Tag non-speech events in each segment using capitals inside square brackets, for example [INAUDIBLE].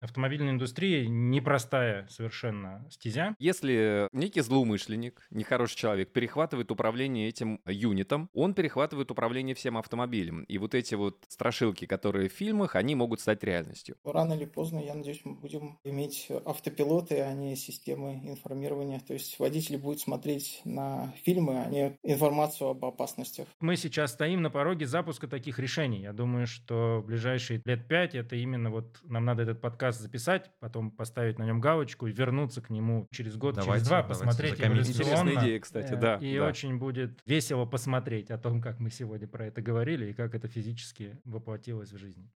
Автомобильная индустрия непростая совершенно стезя. Если некий злоумышленник, нехороший человек, перехватывает управление этим юнитом, он перехватывает управление всем автомобилем. И вот эти вот страшилки, которые в фильмах, они могут стать реальностью. Рано или поздно, я надеюсь, мы будем иметь автопилоты, а не системы информирования. То есть водители будут смотреть на фильмы, а не информацию об опасностях. Мы сейчас стоим на пороге запуска таких решений. Я думаю, что в ближайшие лет пять это именно вот нам надо этот подкаст подкаст записать, потом поставить на нем галочку и вернуться к нему через год, давайте, через два, давайте, посмотреть эволюционно. Интересная идея, кстати, да. И да. очень будет весело посмотреть о том, как мы сегодня про это говорили и как это физически воплотилось в жизнь.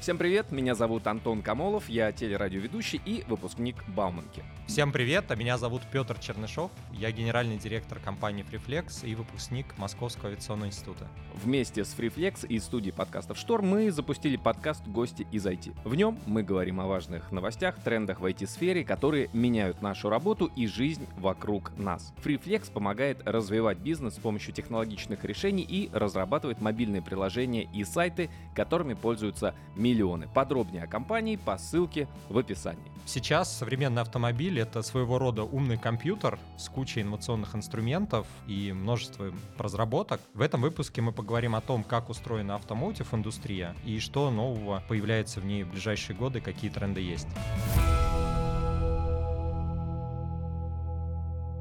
Всем привет, меня зовут Антон Камолов, я телерадиоведущий и выпускник Бауманки. Всем привет, а меня зовут Петр Чернышов, я генеральный директор компании Freeflex и выпускник Московского авиационного института. Вместе с Freeflex и студией подкастов «Шторм» мы запустили подкаст «Гости из IT». В нем мы говорим о важных новостях, трендах в IT-сфере, которые меняют нашу работу и жизнь вокруг нас. Freeflex помогает развивать бизнес с помощью технологичных решений и разрабатывает мобильные приложения и сайты, которыми пользуются миллионы. Подробнее о компании по ссылке в описании. Сейчас современный автомобиль — это своего рода умный компьютер с кучей инновационных инструментов и множеством разработок. В этом выпуске мы поговорим о том, как устроена автомотив индустрия и что нового появляется в ней в ближайшие годы, какие тренды есть.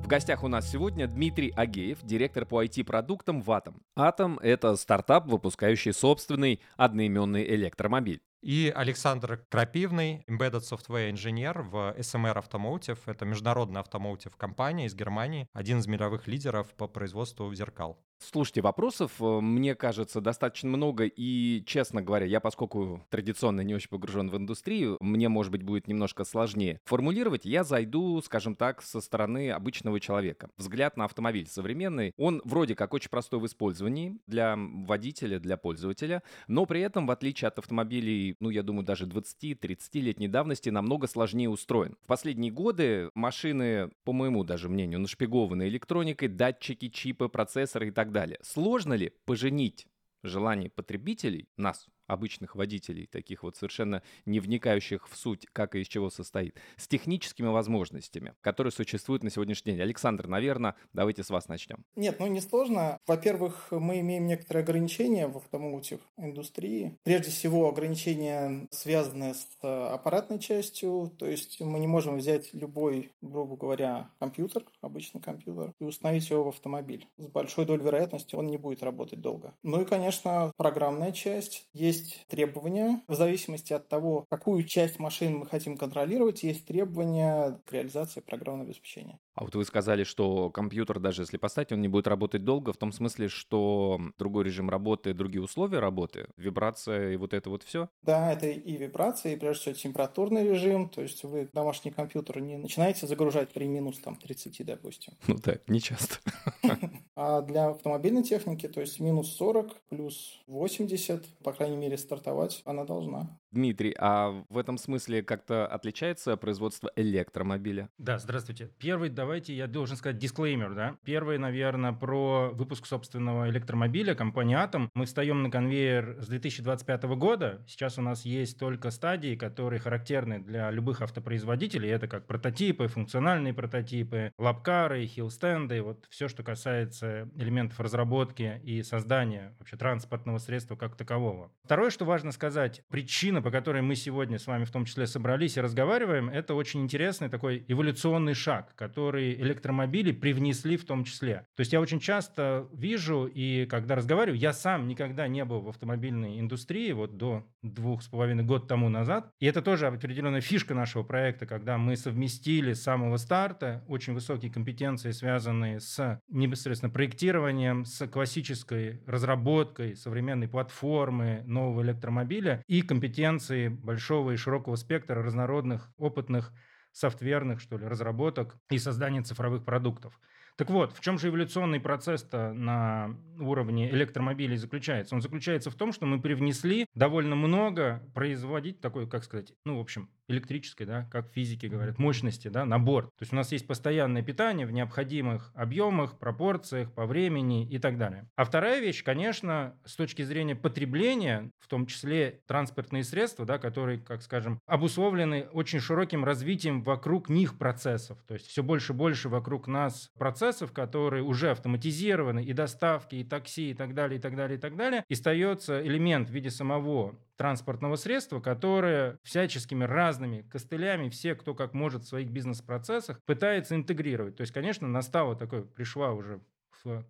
В гостях у нас сегодня Дмитрий Агеев, директор по IT-продуктам в Atom. Atom — это стартап, выпускающий собственный одноименный электромобиль. И Александр Крапивный, Embedded Software Engineer в SMR Automotive. Это международная автомотив компания из Германии, один из мировых лидеров по производству зеркал. Слушайте, вопросов, э, мне кажется, достаточно много, и, честно говоря, я, поскольку традиционно не очень погружен в индустрию, мне, может быть, будет немножко сложнее формулировать, я зайду, скажем так, со стороны обычного человека. Взгляд на автомобиль современный, он вроде как очень простой в использовании для водителя, для пользователя, но при этом, в отличие от автомобилей ну, я думаю, даже 20-30-летней давности намного сложнее устроен. В последние годы машины, по моему даже мнению, нашпигованы электроникой, датчики, чипы, процессоры и так далее. Сложно ли поженить желание потребителей, нас, обычных водителей, таких вот совершенно не вникающих в суть, как и из чего состоит, с техническими возможностями, которые существуют на сегодняшний день. Александр, наверное, давайте с вас начнем. Нет, ну не сложно. Во-первых, мы имеем некоторые ограничения в автомотив индустрии. Прежде всего, ограничения, связанные с э, аппаратной частью, то есть мы не можем взять любой, грубо говоря, компьютер, обычный компьютер, и установить его в автомобиль. С большой долей вероятности он не будет работать долго. Ну и, конечно, программная часть. Есть есть требования. В зависимости от того, какую часть машин мы хотим контролировать, есть требования к реализации программного обеспечения. А вот вы сказали, что компьютер, даже если поставить, он не будет работать долго, в том смысле, что другой режим работы, другие условия работы, вибрация и вот это вот все? Да, это и вибрация, и прежде всего температурный режим, то есть вы домашний компьютер не начинаете загружать при минус там 30, допустим. [LAUGHS] Ну да, не часто. [LAUGHS] А для автомобильной техники, то есть минус 40 плюс 80, по крайней мере, стартовать она должна. Дмитрий, а в этом смысле как-то отличается производство электромобиля? Да, здравствуйте. Первый, давайте я должен сказать дисклеймер, да. Первый, наверное, про выпуск собственного электромобиля компании Atom. Мы встаем на конвейер с 2025 года. Сейчас у нас есть только стадии, которые характерны для любых автопроизводителей. Это как прототипы, функциональные прототипы, лапкары, хилл-стенды, вот все, что касается элементов разработки и создания вообще транспортного средства как такового. Второе, что важно сказать, причина, по которой мы сегодня с вами в том числе собрались и разговариваем, это очень интересный такой эволюционный шаг, который электромобили привнесли в том числе. То есть я очень часто вижу и когда разговариваю, я сам никогда не был в автомобильной индустрии, вот до двух с половиной год тому назад. И это тоже определенная фишка нашего проекта, когда мы совместили с самого старта очень высокие компетенции, связанные с непосредственно проектированием, с классической разработкой современной платформы, нового электромобиля и компетенции большого и широкого спектра разнородных опытных софтверных, что ли, разработок и создания цифровых продуктов. Так вот, в чем же эволюционный процесс-то на уровне электромобилей заключается? Он заключается в том, что мы привнесли довольно много производить такой, как сказать, ну, в общем, электрической, да, как физики говорят, мощности, да, на борт. То есть у нас есть постоянное питание в необходимых объемах, пропорциях, по времени и так далее. А вторая вещь, конечно, с точки зрения потребления, в том числе транспортные средства, да, которые, как скажем, обусловлены очень широким развитием вокруг них процессов. То есть все больше и больше вокруг нас процессов, которые уже автоматизированы, и доставки, и такси, и так далее, и так далее, и так далее. И остается элемент в виде самого транспортного средства, которое всяческими разными костылями все, кто как может в своих бизнес-процессах, пытается интегрировать. То есть, конечно, настало такое, пришла уже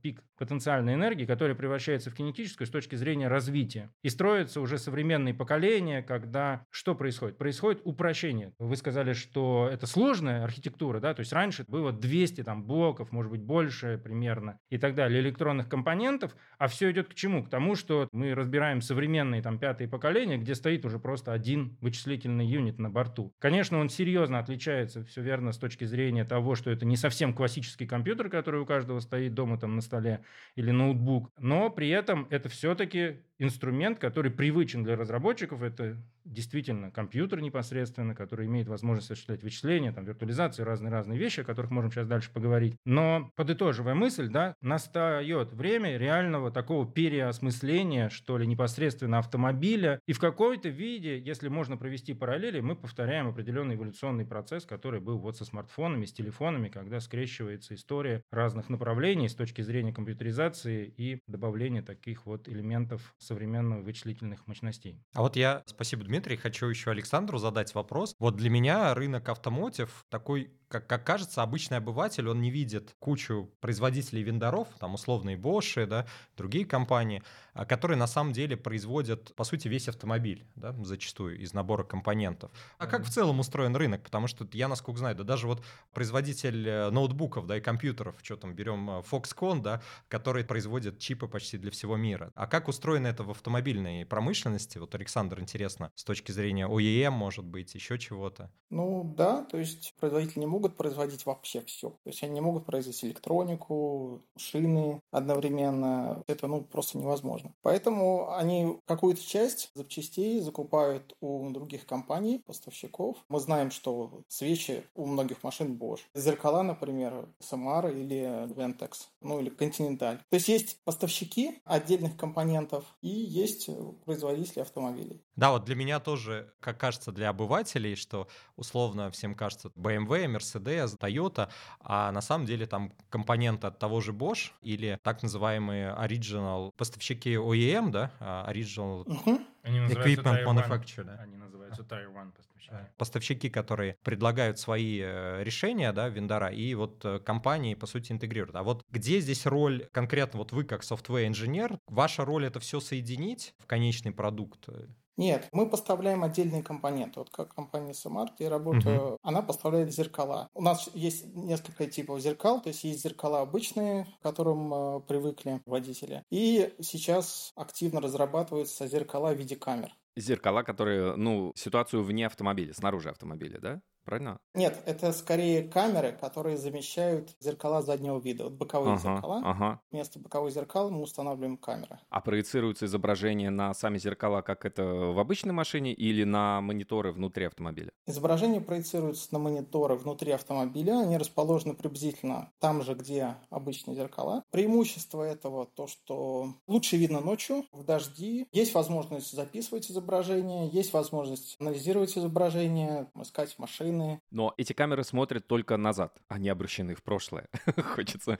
пик потенциальной энергии, которая превращается в кинетическую с точки зрения развития. И строятся уже современные поколения, когда что происходит? Происходит упрощение. Вы сказали, что это сложная архитектура, да, то есть раньше было 200 там блоков, может быть больше примерно и так далее, электронных компонентов, а все идет к чему? К тому, что мы разбираем современные там пятые поколения, где стоит уже просто один вычислительный юнит на борту. Конечно, он серьезно отличается, все верно, с точки зрения того, что это не совсем классический компьютер, который у каждого стоит дома там на столе или ноутбук, но при этом это все-таки инструмент, который привычен для разработчиков. Это действительно компьютер непосредственно, который имеет возможность осуществлять вычисления, там, виртуализацию, разные-разные вещи, о которых можем сейчас дальше поговорить. Но, подытоживая мысль, да, настает время реального такого переосмысления, что ли, непосредственно автомобиля. И в какой-то виде, если можно провести параллели, мы повторяем определенный эволюционный процесс, который был вот со смартфонами, с телефонами, когда скрещивается история разных направлений с точки зрения компьютеризации и добавления таких вот элементов современных вычислительных мощностей. А вот я, спасибо, Дмитрий, хочу еще Александру задать вопрос. Вот для меня рынок автомотив такой как, как кажется, обычный обыватель, он не видит кучу производителей вендоров, там условные Bosch, да, другие компании, а, которые на самом деле производят, по сути, весь автомобиль, да, зачастую из набора компонентов. А как в целом устроен рынок? Потому что я, насколько знаю, да даже вот производитель э, ноутбуков, да, и компьютеров, что там, берем э, Foxconn, да, который производит чипы почти для всего мира. А как устроено это в автомобильной промышленности? Вот, Александр, интересно, с точки зрения OEM, может быть, еще чего-то? Ну, да, то есть производители не могут производить вообще все. То есть они не могут производить электронику, шины одновременно. Это ну, просто невозможно. Поэтому они какую-то часть запчастей закупают у других компаний, поставщиков. Мы знаем, что свечи у многих машин Bosch. Зеркала, например, Samara или Ventex, ну или Continental. То есть есть поставщики отдельных компонентов и есть производители автомобилей. Да, вот для меня тоже, как кажется, для обывателей, что условно всем кажется BMW, Mercedes, Toyota, а на самом деле там компоненты от того же Bosch или так называемые original поставщики OEM, да, а, original uh-huh. Equipment Manufacturer. Да? Они называются Tier 1 поставщики. Поставщики, которые предлагают свои э, решения, да, вендора, и вот э, компании, по сути, интегрируют. А вот где здесь роль конкретно, вот вы как software-инженер, ваша роль это все соединить в конечный продукт? Нет, мы поставляем отдельные компоненты. Вот как компания Samart, я работаю, uh-huh. она поставляет зеркала. У нас есть несколько типов зеркал, то есть есть зеркала обычные, к которым э, привыкли водители. И сейчас активно разрабатываются зеркала в виде камер. Зеркала, которые, ну, ситуацию вне автомобиля, снаружи автомобиля, да? Правильно? Нет, это скорее камеры, которые замещают зеркала заднего вида. Вот боковые ага, зеркала. Ага. Вместо боковых зеркал мы устанавливаем камеры. А проецируется изображение на сами зеркала, как это в обычной машине, или на мониторы внутри автомобиля? Изображение проецируется на мониторы внутри автомобиля. Они расположены приблизительно там же, где обычные зеркала. Преимущество этого то, что лучше видно ночью, в дожди. Есть возможность записывать изображение, есть возможность анализировать изображение, искать машины, машины. Но эти камеры смотрят только назад, они обращены в прошлое. [LAUGHS] Хочется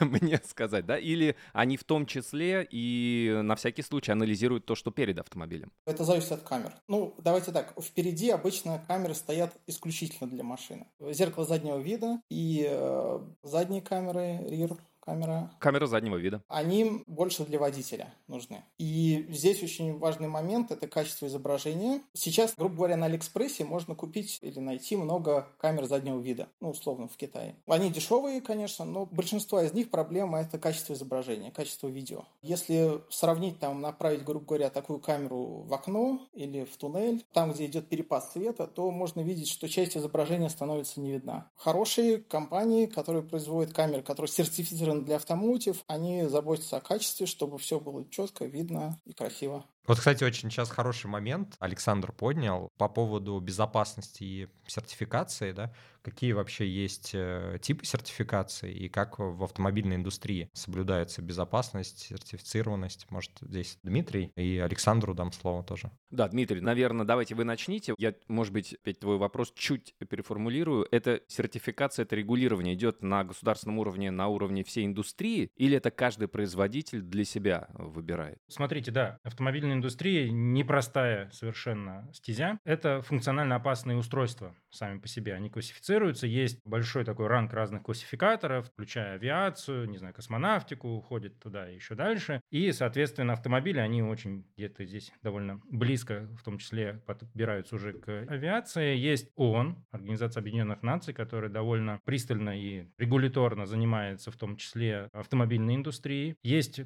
мне сказать, да? Или они в том числе и на всякий случай анализируют то, что перед автомобилем? Это зависит от камер. Ну, давайте так. Впереди обычно камеры стоят исключительно для машины. Зеркало заднего вида и э, задние камеры, rear камера. Камера заднего вида. Они больше для водителя нужны. И здесь очень важный момент – это качество изображения. Сейчас, грубо говоря, на Алиэкспрессе можно купить или найти много камер заднего вида, ну, условно, в Китае. Они дешевые, конечно, но большинство из них проблема – это качество изображения, качество видео. Если сравнить, там, направить, грубо говоря, такую камеру в окно или в туннель, там, где идет перепад света, то можно видеть, что часть изображения становится не видна. Хорошие компании, которые производят камеры, которые сертифицированы для автомотив, они заботятся о качестве, чтобы все было четко, видно и красиво. Вот, кстати, очень сейчас хороший момент Александр поднял по поводу безопасности и сертификации, да, какие вообще есть э, типы сертификации и как в автомобильной индустрии соблюдается безопасность, сертифицированность. Может, здесь Дмитрий и Александру дам слово тоже. Да, Дмитрий, наверное, давайте вы начните. Я, может быть, опять твой вопрос чуть переформулирую. Это сертификация, это регулирование идет на государственном уровне, на уровне всей индустрии, или это каждый производитель для себя выбирает? Смотрите, да, автомобильная индустрия непростая совершенно стезя. Это функционально опасные устройства сами по себе. Они классифицируются. Есть большой такой ранг разных классификаторов, включая авиацию, не знаю, космонавтику, уходит туда и еще дальше. И, соответственно, автомобили, они очень где-то здесь довольно близко, в том числе подбираются уже к авиации. Есть ООН, Организация Объединенных Наций, которая довольно пристально и регуляторно занимается в том числе автомобильной индустрией. Есть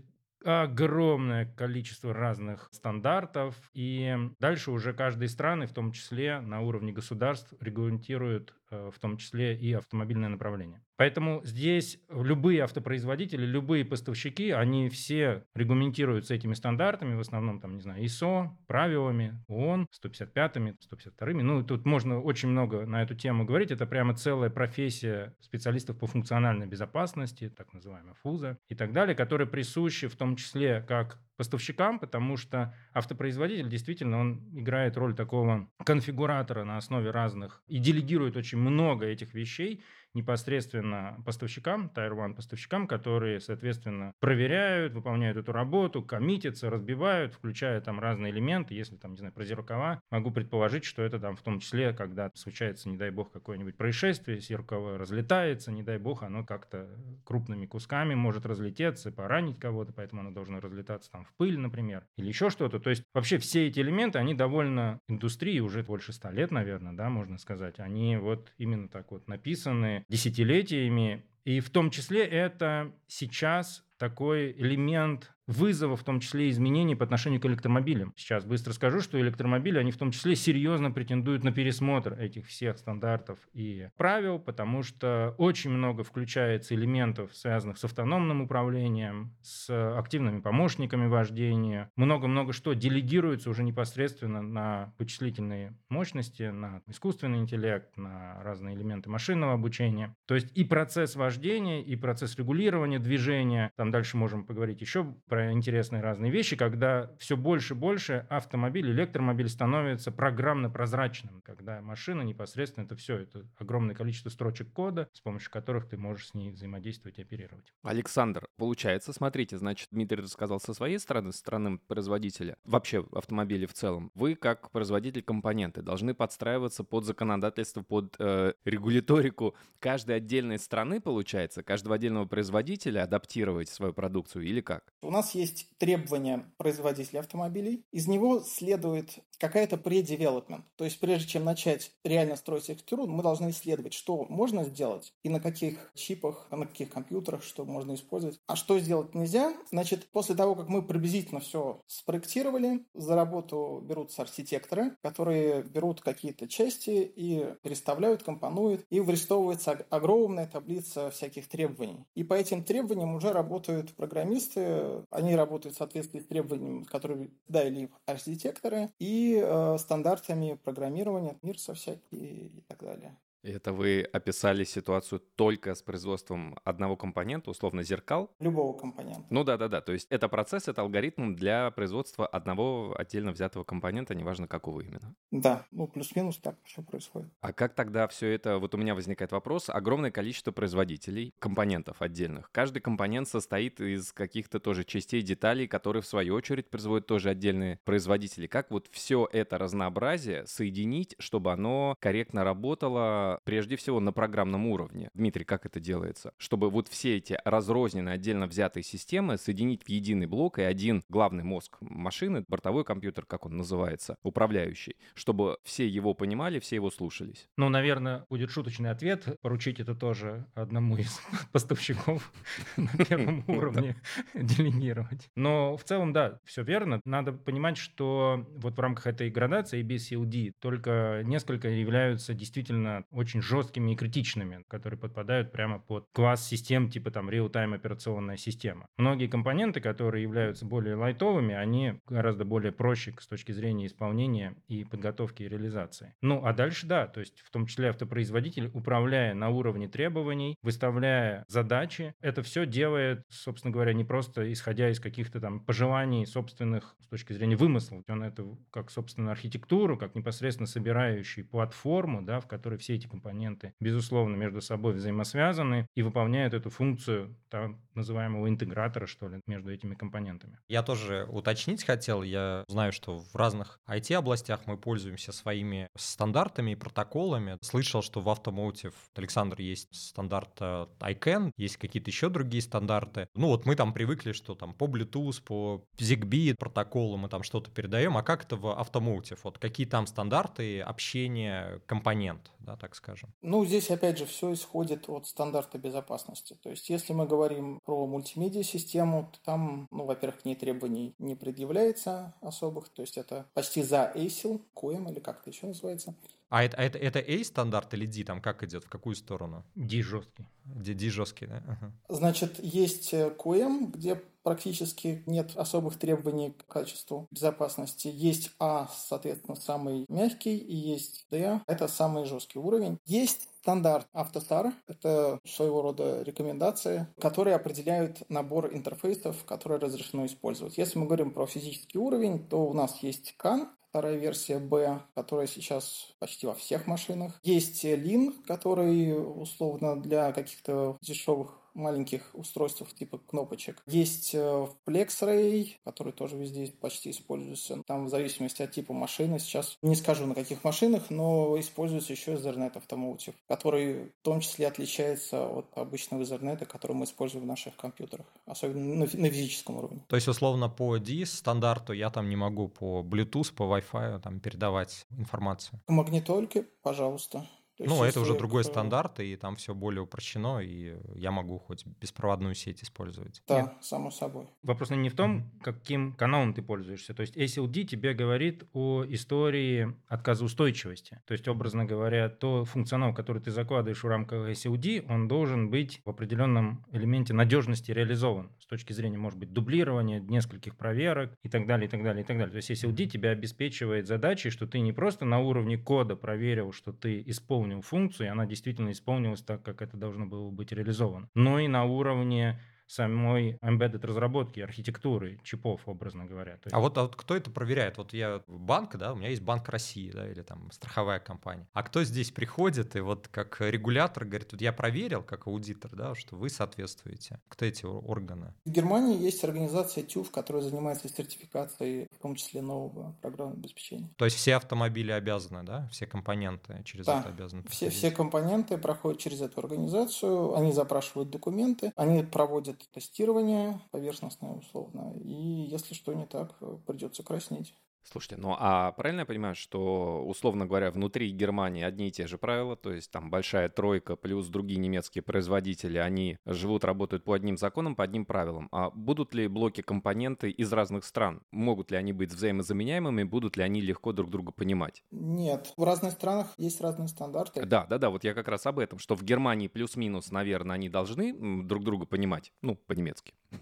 огромное количество разных стандартов, и дальше уже каждые страны, в том числе на уровне государств, регламентируют в том числе и автомобильное направление. Поэтому здесь любые автопроизводители, любые поставщики, они все регламентируются этими стандартами, в основном, там, не знаю, ISO, правилами, ООН, 155-ми, 152-ми. Ну, тут можно очень много на эту тему говорить. Это прямо целая профессия специалистов по функциональной безопасности, так называемая ФУЗа и так далее, которые присущи в том числе как поставщикам, потому что автопроизводитель действительно он играет роль такого конфигуратора на основе разных и делегирует очень много этих вещей непосредственно поставщикам, Tier 1 поставщикам, которые, соответственно, проверяют, выполняют эту работу, коммитятся, разбивают, включая там разные элементы. Если там, не знаю, про зеркала, могу предположить, что это там в том числе, когда случается, не дай бог, какое-нибудь происшествие, зеркало разлетается, не дай бог, оно как-то крупными кусками может разлететься, поранить кого-то, поэтому оно должно разлетаться там в пыль, например, или еще что-то. То есть вообще все эти элементы, они довольно индустрии уже больше ста лет, наверное, да, можно сказать, они вот именно так вот написаны, десятилетиями. И в том числе это сейчас такой элемент вызова, в том числе изменений по отношению к электромобилям. Сейчас быстро скажу, что электромобили, они в том числе серьезно претендуют на пересмотр этих всех стандартов и правил, потому что очень много включается элементов, связанных с автономным управлением, с активными помощниками вождения. Много-много что делегируется уже непосредственно на вычислительные мощности, на искусственный интеллект, на разные элементы машинного обучения. То есть и процесс вождения, и процесс регулирования движения. Там дальше можем поговорить еще про про интересные разные вещи, когда все больше и больше автомобиль, электромобиль становится программно прозрачным, когда машина непосредственно это все, это огромное количество строчек кода, с помощью которых ты можешь с ней взаимодействовать и оперировать. Александр, получается, смотрите, значит, Дмитрий рассказал со своей стороны, со стороны производителя, вообще автомобилей в целом. Вы, как производитель компоненты, должны подстраиваться под законодательство, под э, регуляторику каждой отдельной страны, получается, каждого отдельного производителя адаптировать свою продукцию или как? У нас нас есть требования производителя автомобилей. Из него следует какая-то pre-development. То есть прежде чем начать реально строить экстру, мы должны исследовать, что можно сделать и на каких чипах, на каких компьютерах, что можно использовать. А что сделать нельзя? Значит, после того, как мы приблизительно все спроектировали, за работу берутся архитекторы, которые берут какие-то части и переставляют, компонуют, и вырисовывается огромная таблица всяких требований. И по этим требованиям уже работают программисты, они работают в соответствии с требованиями, которые дали архитекторы, и э, стандартами программирования, мирса всякие и так далее. Это вы описали ситуацию только с производством одного компонента, условно зеркал? Любого компонента. Ну да, да, да. То есть это процесс, это алгоритм для производства одного отдельно взятого компонента, неважно какого именно. Да, ну плюс-минус так все происходит. А как тогда все это, вот у меня возникает вопрос, огромное количество производителей, компонентов отдельных. Каждый компонент состоит из каких-то тоже частей, деталей, которые в свою очередь производят тоже отдельные производители. Как вот все это разнообразие соединить, чтобы оно корректно работало, это прежде всего на программном уровне. Дмитрий, как это делается? Чтобы вот все эти разрозненные, отдельно взятые системы соединить в единый блок и один главный мозг машины, бортовой компьютер, как он называется, управляющий, чтобы все его понимали, все его слушались. Ну, наверное, будет шуточный ответ. Поручить это тоже одному из [LAUGHS] поставщиков [LAUGHS] на первом [LAUGHS] уровне делегировать. Но в целом, да, все верно. Надо понимать, что вот в рамках этой градации ABCLD только несколько являются действительно очень жесткими и критичными, которые подпадают прямо под класс систем типа там real-time операционная система. Многие компоненты, которые являются более лайтовыми, они гораздо более проще с точки зрения исполнения и подготовки и реализации. Ну, а дальше, да, то есть в том числе автопроизводитель, управляя на уровне требований, выставляя задачи, это все делает, собственно говоря, не просто исходя из каких-то там пожеланий собственных с точки зрения вымысла. Он это как, собственно, архитектуру, как непосредственно собирающий платформу, да, в которой все эти компоненты, безусловно, между собой взаимосвязаны и выполняют эту функцию так называемого интегратора, что ли, между этими компонентами. Я тоже уточнить хотел. Я знаю, что в разных IT-областях мы пользуемся своими стандартами и протоколами. Слышал, что в Automotive, Александр, есть стандарт э, ICANN, есть какие-то еще другие стандарты. Ну вот мы там привыкли, что там по Bluetooth, по ZigBee протоколу мы там что-то передаем, а как это в Automotive? Вот какие там стандарты общения компонент, да, так скажем? Ну, здесь опять же все исходит от стандарта безопасности. То есть если мы говорим про мультимедиа-систему, то там, ну, во-первых, к ней требований не предъявляется особых, то есть это почти за ASIL, QM или как это еще называется. А это, это, это A стандарт или D? Там как идет? В какую сторону? D жесткий. D, D жесткий, да? Ага. Значит, есть QM, где практически нет особых требований к качеству безопасности. Есть А, соответственно, самый мягкий, и есть D, это самый жесткий уровень. Есть стандарт Автостар. Это своего рода рекомендации, которые определяют набор интерфейсов, которые разрешено использовать. Если мы говорим про физический уровень, то у нас есть CAN, вторая версия B, которая сейчас почти во всех машинах. Есть Lin, который условно для каких-то дешевых маленьких устройств типа кнопочек. Есть э, FlexRay, который тоже везде почти используется. Там в зависимости от типа машины, сейчас не скажу на каких машинах, но используется еще Ethernet Automotive, который в том числе отличается от обычного Ethernet, который мы используем в наших компьютерах, особенно на, на физическом уровне. То есть, условно, по DIS стандарту я там не могу по Bluetooth, по Wi-Fi там передавать информацию? К магнитольке, пожалуйста. Ну, это уже другой это... стандарт, и там все более упрощено, и я могу хоть беспроводную сеть использовать. Да, Нет. само собой. Вопрос не в том, каким каналом ты пользуешься. То есть ACLD тебе говорит о истории отказоустойчивости. То есть, образно говоря, то функционал, который ты закладываешь в рамках ACLD, он должен быть в определенном элементе надежности реализован с точки зрения, может быть, дублирования, нескольких проверок и так далее, и так далее, и так далее. То есть ACLD тебя обеспечивает задачей, что ты не просто на уровне кода проверил, что ты исполнил исполнил функцию, и она действительно исполнилась так, как это должно было быть реализовано. Но и на уровне самой embedded разработки, архитектуры чипов, образно говоря. есть... А, вот, а вот кто это проверяет? Вот я банк, да, у меня есть Банк России, да, или там страховая компания. А кто здесь приходит и вот как регулятор говорит, вот я проверил, как аудитор, да, что вы соответствуете. Кто эти органы? В Германии есть организация TÜV, которая занимается сертификацией, в том числе нового программного обеспечения. То есть все автомобили обязаны, да, все компоненты через да, это обязаны? Все, все компоненты проходят через эту организацию, они запрашивают документы, они проводят будет тестирование поверхностное условно, и если что не так, придется краснеть. Слушайте, ну а правильно я понимаю, что, условно говоря, внутри Германии одни и те же правила, то есть там большая тройка плюс другие немецкие производители, они живут, работают по одним законам, по одним правилам. А будут ли блоки-компоненты из разных стран? Могут ли они быть взаимозаменяемыми? Будут ли они легко друг друга понимать? Нет. В разных странах есть разные стандарты. Да, да, да, вот я как раз об этом, что в Германии плюс-минус, наверное, они должны друг друга понимать, ну, по-немецки. [LAUGHS]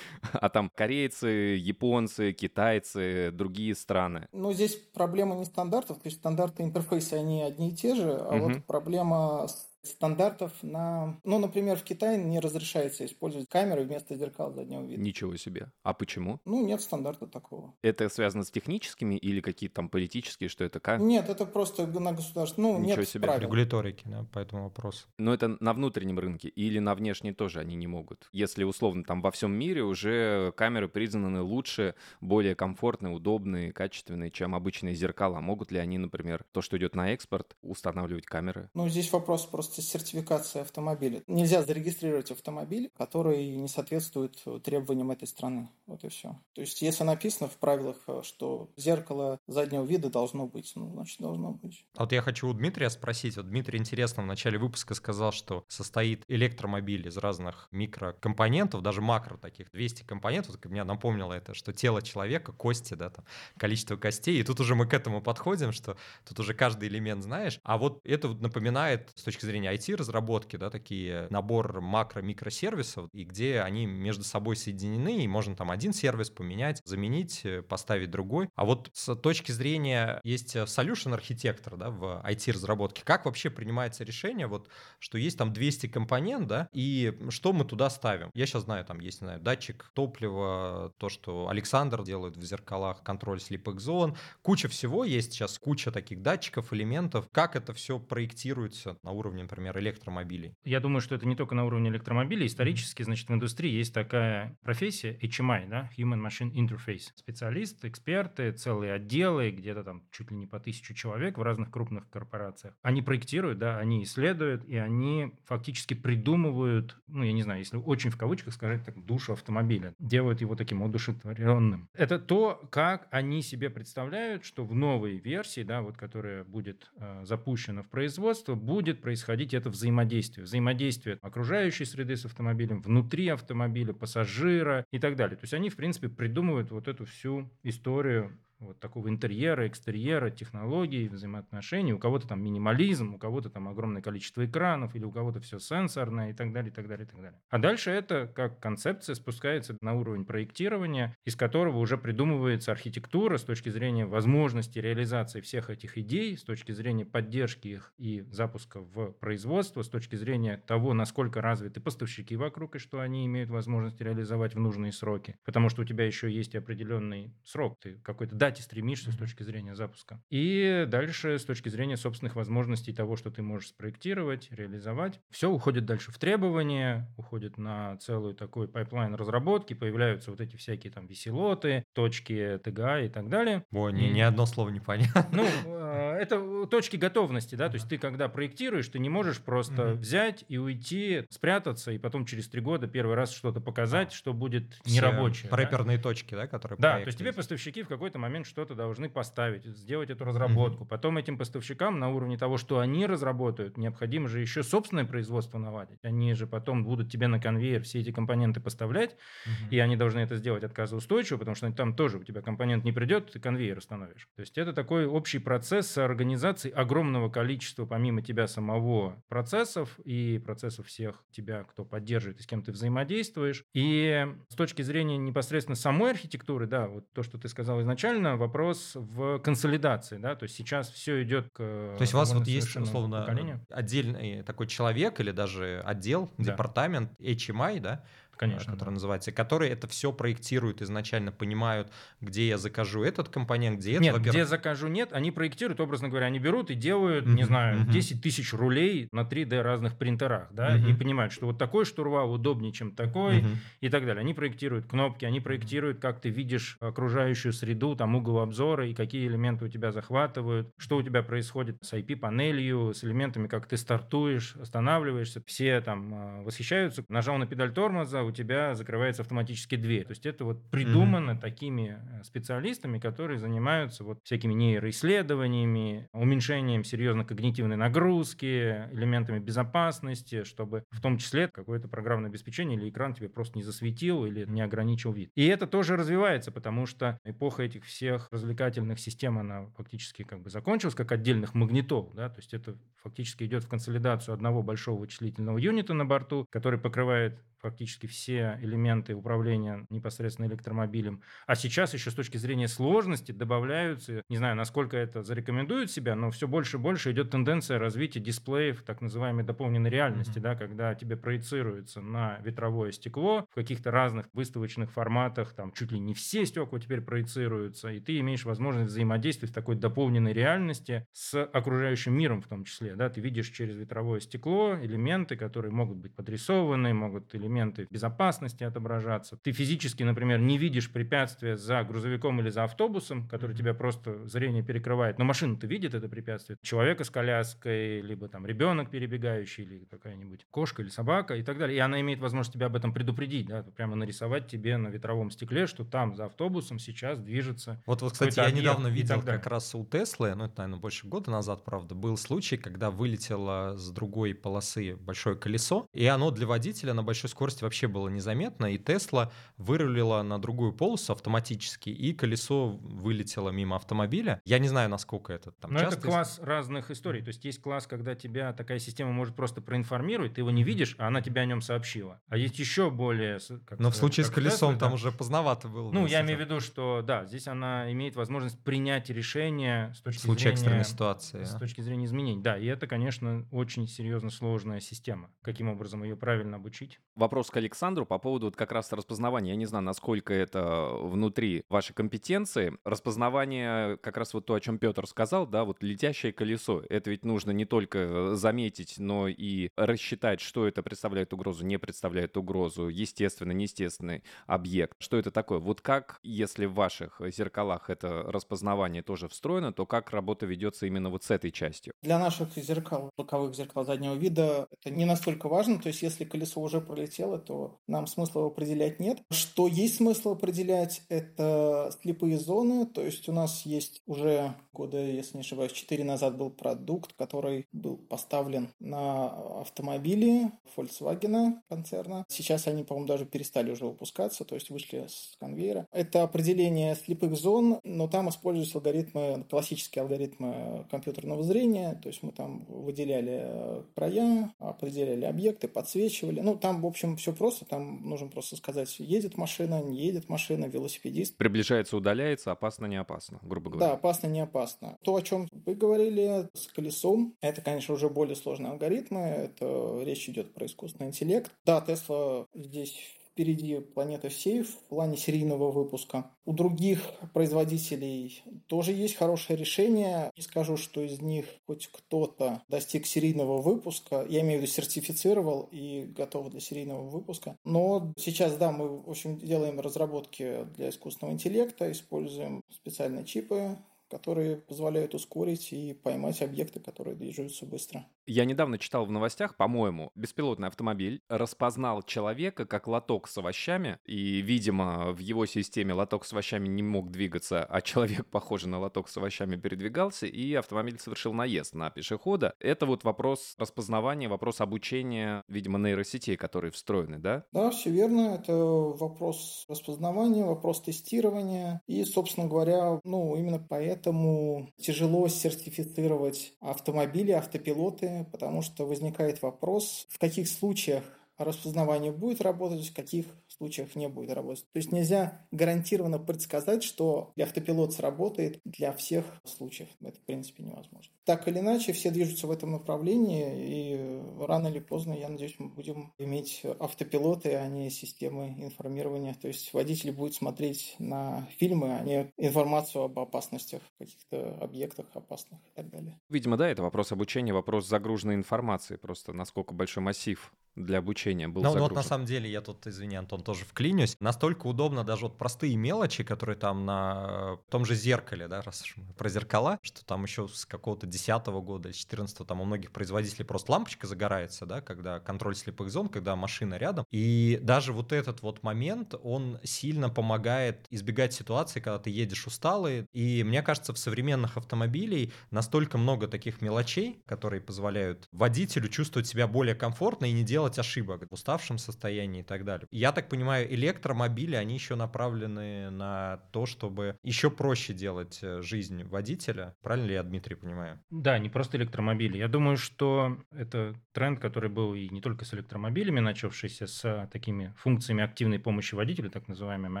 А там корейцы, японцы, китайцы, другие страны. Ну, здесь проблема не стандартов, то есть стандарты интерфейса, они одни и те же, а вот проблема с стандартов на... Ну, например, в Китае не разрешается использовать камеры вместо зеркал заднего вида. Ничего себе. А почему? Ну, нет стандарта такого. Это связано с техническими или какие-то там политические, что это как? Нет, это просто на государство. Ну, Ничего нет себе. правил. Регуляторики, да, по этому вопросу. Но это на внутреннем рынке или на внешней тоже они не могут? Если условно там во всем мире уже камеры признаны лучше, более комфортные, удобные, качественные, чем обычные зеркала, могут ли они, например, то, что идет на экспорт, устанавливать камеры? Ну, здесь вопрос просто сертификации автомобиля. Нельзя зарегистрировать автомобиль, который не соответствует требованиям этой страны. Вот и все. То есть, если написано в правилах, что зеркало заднего вида должно быть, ну, значит, должно быть. А вот я хочу у Дмитрия спросить. Вот Дмитрий интересно в начале выпуска сказал, что состоит электромобиль из разных микрокомпонентов, даже макро таких, 200 компонентов. Так меня напомнило это, что тело человека, кости, да, там, количество костей. И тут уже мы к этому подходим, что тут уже каждый элемент знаешь. А вот это напоминает с точки зрения IT-разработки, да, такие набор макро-микросервисов, и где они между собой соединены, и можно там один сервис поменять, заменить, э, поставить другой. А вот с точки зрения есть solution архитектор, да, в IT-разработке, как вообще принимается решение, вот, что есть там 200 компонент, да, и что мы туда ставим? Я сейчас знаю, там есть, знаю, датчик топлива, то, что Александр делает в зеркалах, контроль слепых зон, куча всего есть сейчас, куча таких датчиков, элементов. Как это все проектируется на уровне, например, электромобилей? Я думаю, что это не только на уровне электромобилей. Исторически, значит, в индустрии есть такая профессия HMI, да, Human Machine Interface. Специалисты, эксперты, целые отделы, где-то там чуть ли не по тысячу человек в разных крупных корпорациях. Они проектируют, да, они исследуют, и они фактически придумывают, ну, я не знаю, если очень в кавычках сказать, так, душу автомобиля, делают его таким одушевленным. Это то, как они себе представляют, что в новой версии, да, вот которая будет э, запущена в производство, будет происходить это взаимодействие. Взаимодействие окружающей среды с автомобилем, внутри автомобиля, пассажира и так далее. То есть они, в принципе, придумывают вот эту всю историю вот такого интерьера, экстерьера, технологий, взаимоотношений. У кого-то там минимализм, у кого-то там огромное количество экранов, или у кого-то все сенсорное и так далее, и так далее, и так далее. А дальше это как концепция спускается на уровень проектирования, из которого уже придумывается архитектура с точки зрения возможности реализации всех этих идей, с точки зрения поддержки их и запуска в производство, с точки зрения того, насколько развиты поставщики вокруг и что они имеют возможность реализовать в нужные сроки. Потому что у тебя еще есть определенный срок, ты какой-то дате стремишься с точки зрения запуска. И дальше с точки зрения собственных возможностей того, что ты можешь спроектировать, реализовать. Все уходит дальше в требования, уходит на целую такой pipeline разработки, появляются вот эти всякие там веселоты, точки ТГА и так далее. Ой, ни, ни одно слово не понятно. Ну, э, это точки готовности, да, то есть ты когда проектируешь, ты не можешь просто взять и уйти, спрятаться, и потом через три года первый раз что-то показать, что будет Все нерабочее. да. Реперные точки, да, которые Да, то есть тебе поставщики в какой-то момент что-то должны поставить, сделать эту разработку. Потом этим поставщикам на уровне того, что они разработают, необходимо же еще собственное производство наладить. Они же потом будут тебе на конвейер все эти компоненты поставлять, Мгм. и они должны это сделать отказоустойчиво, потому что там тоже у тебя компонент не придет, ты конвейер установишь. То есть это такой общий процесс организации огромного количества, помимо тебя самого, процессов и процессов всех тебя, кто поддерживает и с кем ты взаимодействуешь. И с точки зрения непосредственно самой архитектуры, да, вот то, что ты сказал изначально, вопрос в консолидации, да, то есть сейчас все идет к То есть у вас вот есть, условно, поколению. отдельный такой человек или даже отдел, Да. департамент HMI, да, Конечно, который да. называется, которые это все проектируют изначально, понимают, где я закажу этот компонент, где это, Нет, где закажу нет, они проектируют, образно говоря, они берут и делают, не Мгм, знаю, мгм. 10 тысяч рулей на 3D разных принтерах, да, Мгм. и понимают, что вот такой штурвал удобнее, чем такой, Мгм. и так далее. Они проектируют кнопки, они проектируют, как ты видишь окружающую среду, там угол обзора, и какие элементы у тебя захватывают, что у тебя происходит с IP-панелью, с элементами, как ты стартуешь, останавливаешься. Все там а, восхищаются. Нажал на педаль тормоза, у тебя закрывается автоматически дверь. То есть это вот придумано такими э, специалистами, которые занимаются вот всякими нейроисследованиями, уменьшением серьезно когнитивной нагрузки, элементами безопасности, чтобы в том числе какое-то программное обеспечение или экран тебе просто не засветил или не ограничил вид. И это тоже развивается, потому что эпоха этих всех развлекательных систем, она фактически как бы закончилась, как отдельных магнитол, да, то есть это фактически идет в консолидацию одного большого вычислительного юнита на борту, который покрывает фактически все элементы управления непосредственно электромобилем. А сейчас еще с точки зрения сложности добавляются, не знаю, насколько это зарекомендует себя, но все больше и больше идет тенденция развития дисплеев так называемой дополненной реальности, mm-hmm. да, когда тебе проецируется на ветровое стекло в каких-то разных выставочных форматах, там чуть ли не все стекла теперь проецируются, и ты имеешь возможность взаимодействовать в такой дополненной реальности с окружающим миром в том числе. Да? Ты видишь через ветровое стекло элементы, которые могут быть подрисованы, могут элементы безопасности отображаться. Ты физически, например, не видишь препятствия за грузовиком или за автобусом, который тебя просто зрение перекрывает, но машина-то видит это препятствие. Человека с коляской, либо там ребенок перебегающий, или какая-нибудь кошка или собака и так далее. И она имеет возможность тебя об этом предупредить, да? прямо нарисовать тебе на ветровом стекле, что там за автобусом сейчас движется. Вот, вот кстати, я недавно видел как раз у Теслы, ну это, наверное, больше года назад, правда, был случай, когда вылетело с другой полосы большое колесо, и оно для водителя на большой скорости вообще было незаметно, и Тесла вырулила на другую полосу автоматически, и колесо вылетело мимо автомобиля. Я не знаю, насколько это там Но часто. это класс разных историй. То есть есть класс, когда тебя такая система может просто проинформировать, ты его не видишь, а она тебе о нем сообщила. А есть еще более... Но в случае с колесом Tesla, там да. уже поздновато было. Ну, я имею в виду, что да, здесь она имеет возможность принять решение с точки в случае зрения... экстренной ситуации. С точки зрения изменений. Да, и это, конечно, очень серьезно сложная система. Каким образом ее правильно обучить? Вопрос к Александру по поводу вот как раз распознавания. Я не знаю, насколько это внутри вашей компетенции. Распознавание, как раз вот то, о чем Петр сказал, да, вот летящее колесо. Это ведь нужно не только заметить, но и рассчитать, что это представляет угрозу, не представляет угрозу, естественно, неестественный объект. Что это такое? Вот как, если в ваших зеркалах это распознавание тоже встроено, то как работа ведется именно вот с этой частью? Для наших зеркал, боковых зеркал заднего вида, это не настолько важно. То есть, если колесо уже пролетело, то нам смысла его определять нет. Что есть смысл определять, это слепые зоны. То есть, у нас есть уже года, если не ошибаюсь, 4 назад был продукт, который был поставлен на автомобили Volkswagen концерна. Сейчас они, по-моему, даже перестали уже выпускаться, то есть вышли с конвейера. Это определение слепых зон, но там используются алгоритмы, классические алгоритмы компьютерного зрения, то есть мы там выделяли края, определяли объекты, подсвечивали. Ну, там, в общем, все просто, там нужно просто сказать, едет машина, не едет машина, велосипедист. Приближается, удаляется, опасно, не опасно, грубо говоря. Да, опасно, не опасно. То, о чем вы говорили с колесом, это, конечно, уже более сложные алгоритмы, это речь идет про искусственный интеллект. Да, Тесла здесь впереди планеты всей в плане серийного выпуска. У других производителей тоже есть хорошее решение. Не скажу, что из них хоть кто-то достиг серийного выпуска. Я имею в виду сертифицировал и готов для серийного выпуска. Но сейчас, да, мы, в общем, делаем разработки для искусственного интеллекта, используем специальные чипы, которые позволяют ускорить и поймать объекты, которые движутся быстро. Я недавно читал в новостях, по-моему, беспилотный автомобиль распознал человека как лоток с овощами, и, видимо, в его системе лоток с овощами не мог двигаться, а человек, [LAUGHS] похожий на лоток с овощами, передвигался, и автомобиль совершил наезд на пешехода. Это вот вопрос распознавания, вопрос обучения, видимо, нейросетей, которые встроены, да? Да, все верно. Это вопрос распознавания, вопрос тестирования. И, собственно говоря, ну, именно поэтому тяжело сертифицировать автомобили, автопилоты, потому что возникает вопрос, в каких случаях распознавание будет работать, в каких случаях не будет работать. То есть нельзя гарантированно предсказать, что автопилот сработает для всех случаев. Это, в принципе, невозможно. Так или иначе, все движутся в этом направлении, и рано или поздно, я надеюсь, мы будем иметь автопилоты, а не системы информирования. То есть водитель будет смотреть на фильмы, а не информацию об опасностях, каких-то объектах опасных и так далее. Видимо, да, это вопрос обучения, вопрос загруженной информации, просто насколько большой массив для обучения был ну, загружен. Ну вот на самом деле, я тут, извини, Антон, тоже вклинюсь. Настолько удобно даже вот простые мелочи, которые там на том же зеркале, да, раз уж мы про зеркала, что там еще с какого-то 10 года или 14 там у многих производителей просто лампочка загорается, да, когда контроль слепых зон, когда машина рядом. И даже вот этот вот момент, он сильно помогает избегать ситуации, когда ты едешь усталый. И мне кажется, в современных автомобилей настолько много таких мелочей, которые позволяют водителю чувствовать себя более комфортно и не делать делать ошибок в уставшем состоянии и так далее. Я так понимаю, электромобили, они еще направлены на то, чтобы еще проще делать э, жизнь водителя. Правильно ли я, Дмитрий, понимаю? Да, не просто электромобили. Я думаю, что это тренд, который был и не только с электромобилями, начавшийся с такими функциями активной помощи водителю, так называемыми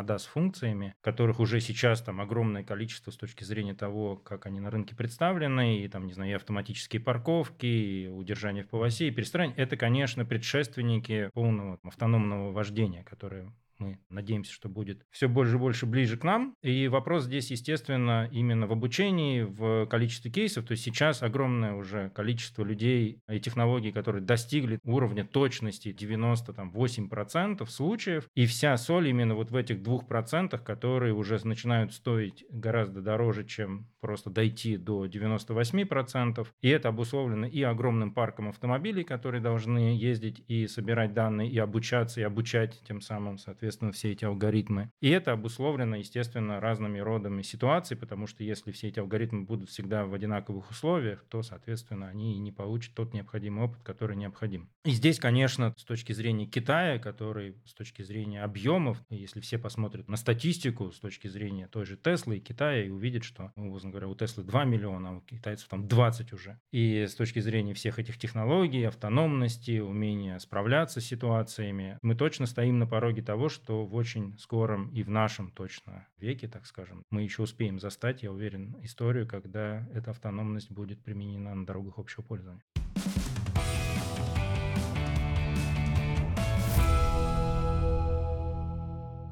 ADAS-функциями, которых уже сейчас там огромное количество с точки зрения того, как они на рынке представлены, и там, не знаю, и автоматические парковки, и удержание в полосе, и перестроение. Это, конечно, предшественники полного автономного вождения, которое мы надеемся, что будет все больше и больше ближе к нам. И вопрос здесь, естественно, именно в обучении, в количестве кейсов. То есть сейчас огромное уже количество людей и технологий, которые достигли уровня точности 98% случаев. И вся соль именно вот в этих двух процентах, которые уже начинают стоить гораздо дороже, чем просто дойти до 98%. И это обусловлено и огромным парком автомобилей, которые должны ездить и собирать данные, и обучаться, и обучать тем самым, соответственно, соответственно, все эти алгоритмы. И это обусловлено, естественно, разными родами ситуаций, потому что если все эти алгоритмы будут всегда в одинаковых условиях, то, соответственно, они и не получат тот необходимый опыт, который необходим. И здесь, конечно, с точки зрения Китая, который с точки зрения объемов, если все посмотрят на статистику с точки зрения той же Теслы и Китая, и увидят, что, ну, условно говоря, у Теслы 2 миллиона, а у китайцев там 20 уже. И с точки зрения всех этих технологий, автономности, умения справляться с ситуациями, мы точно стоим на пороге того, что в очень скором и в нашем точно веке, так скажем, мы еще успеем застать, я уверен, историю, когда эта автономность будет применена на дорогах общего пользования.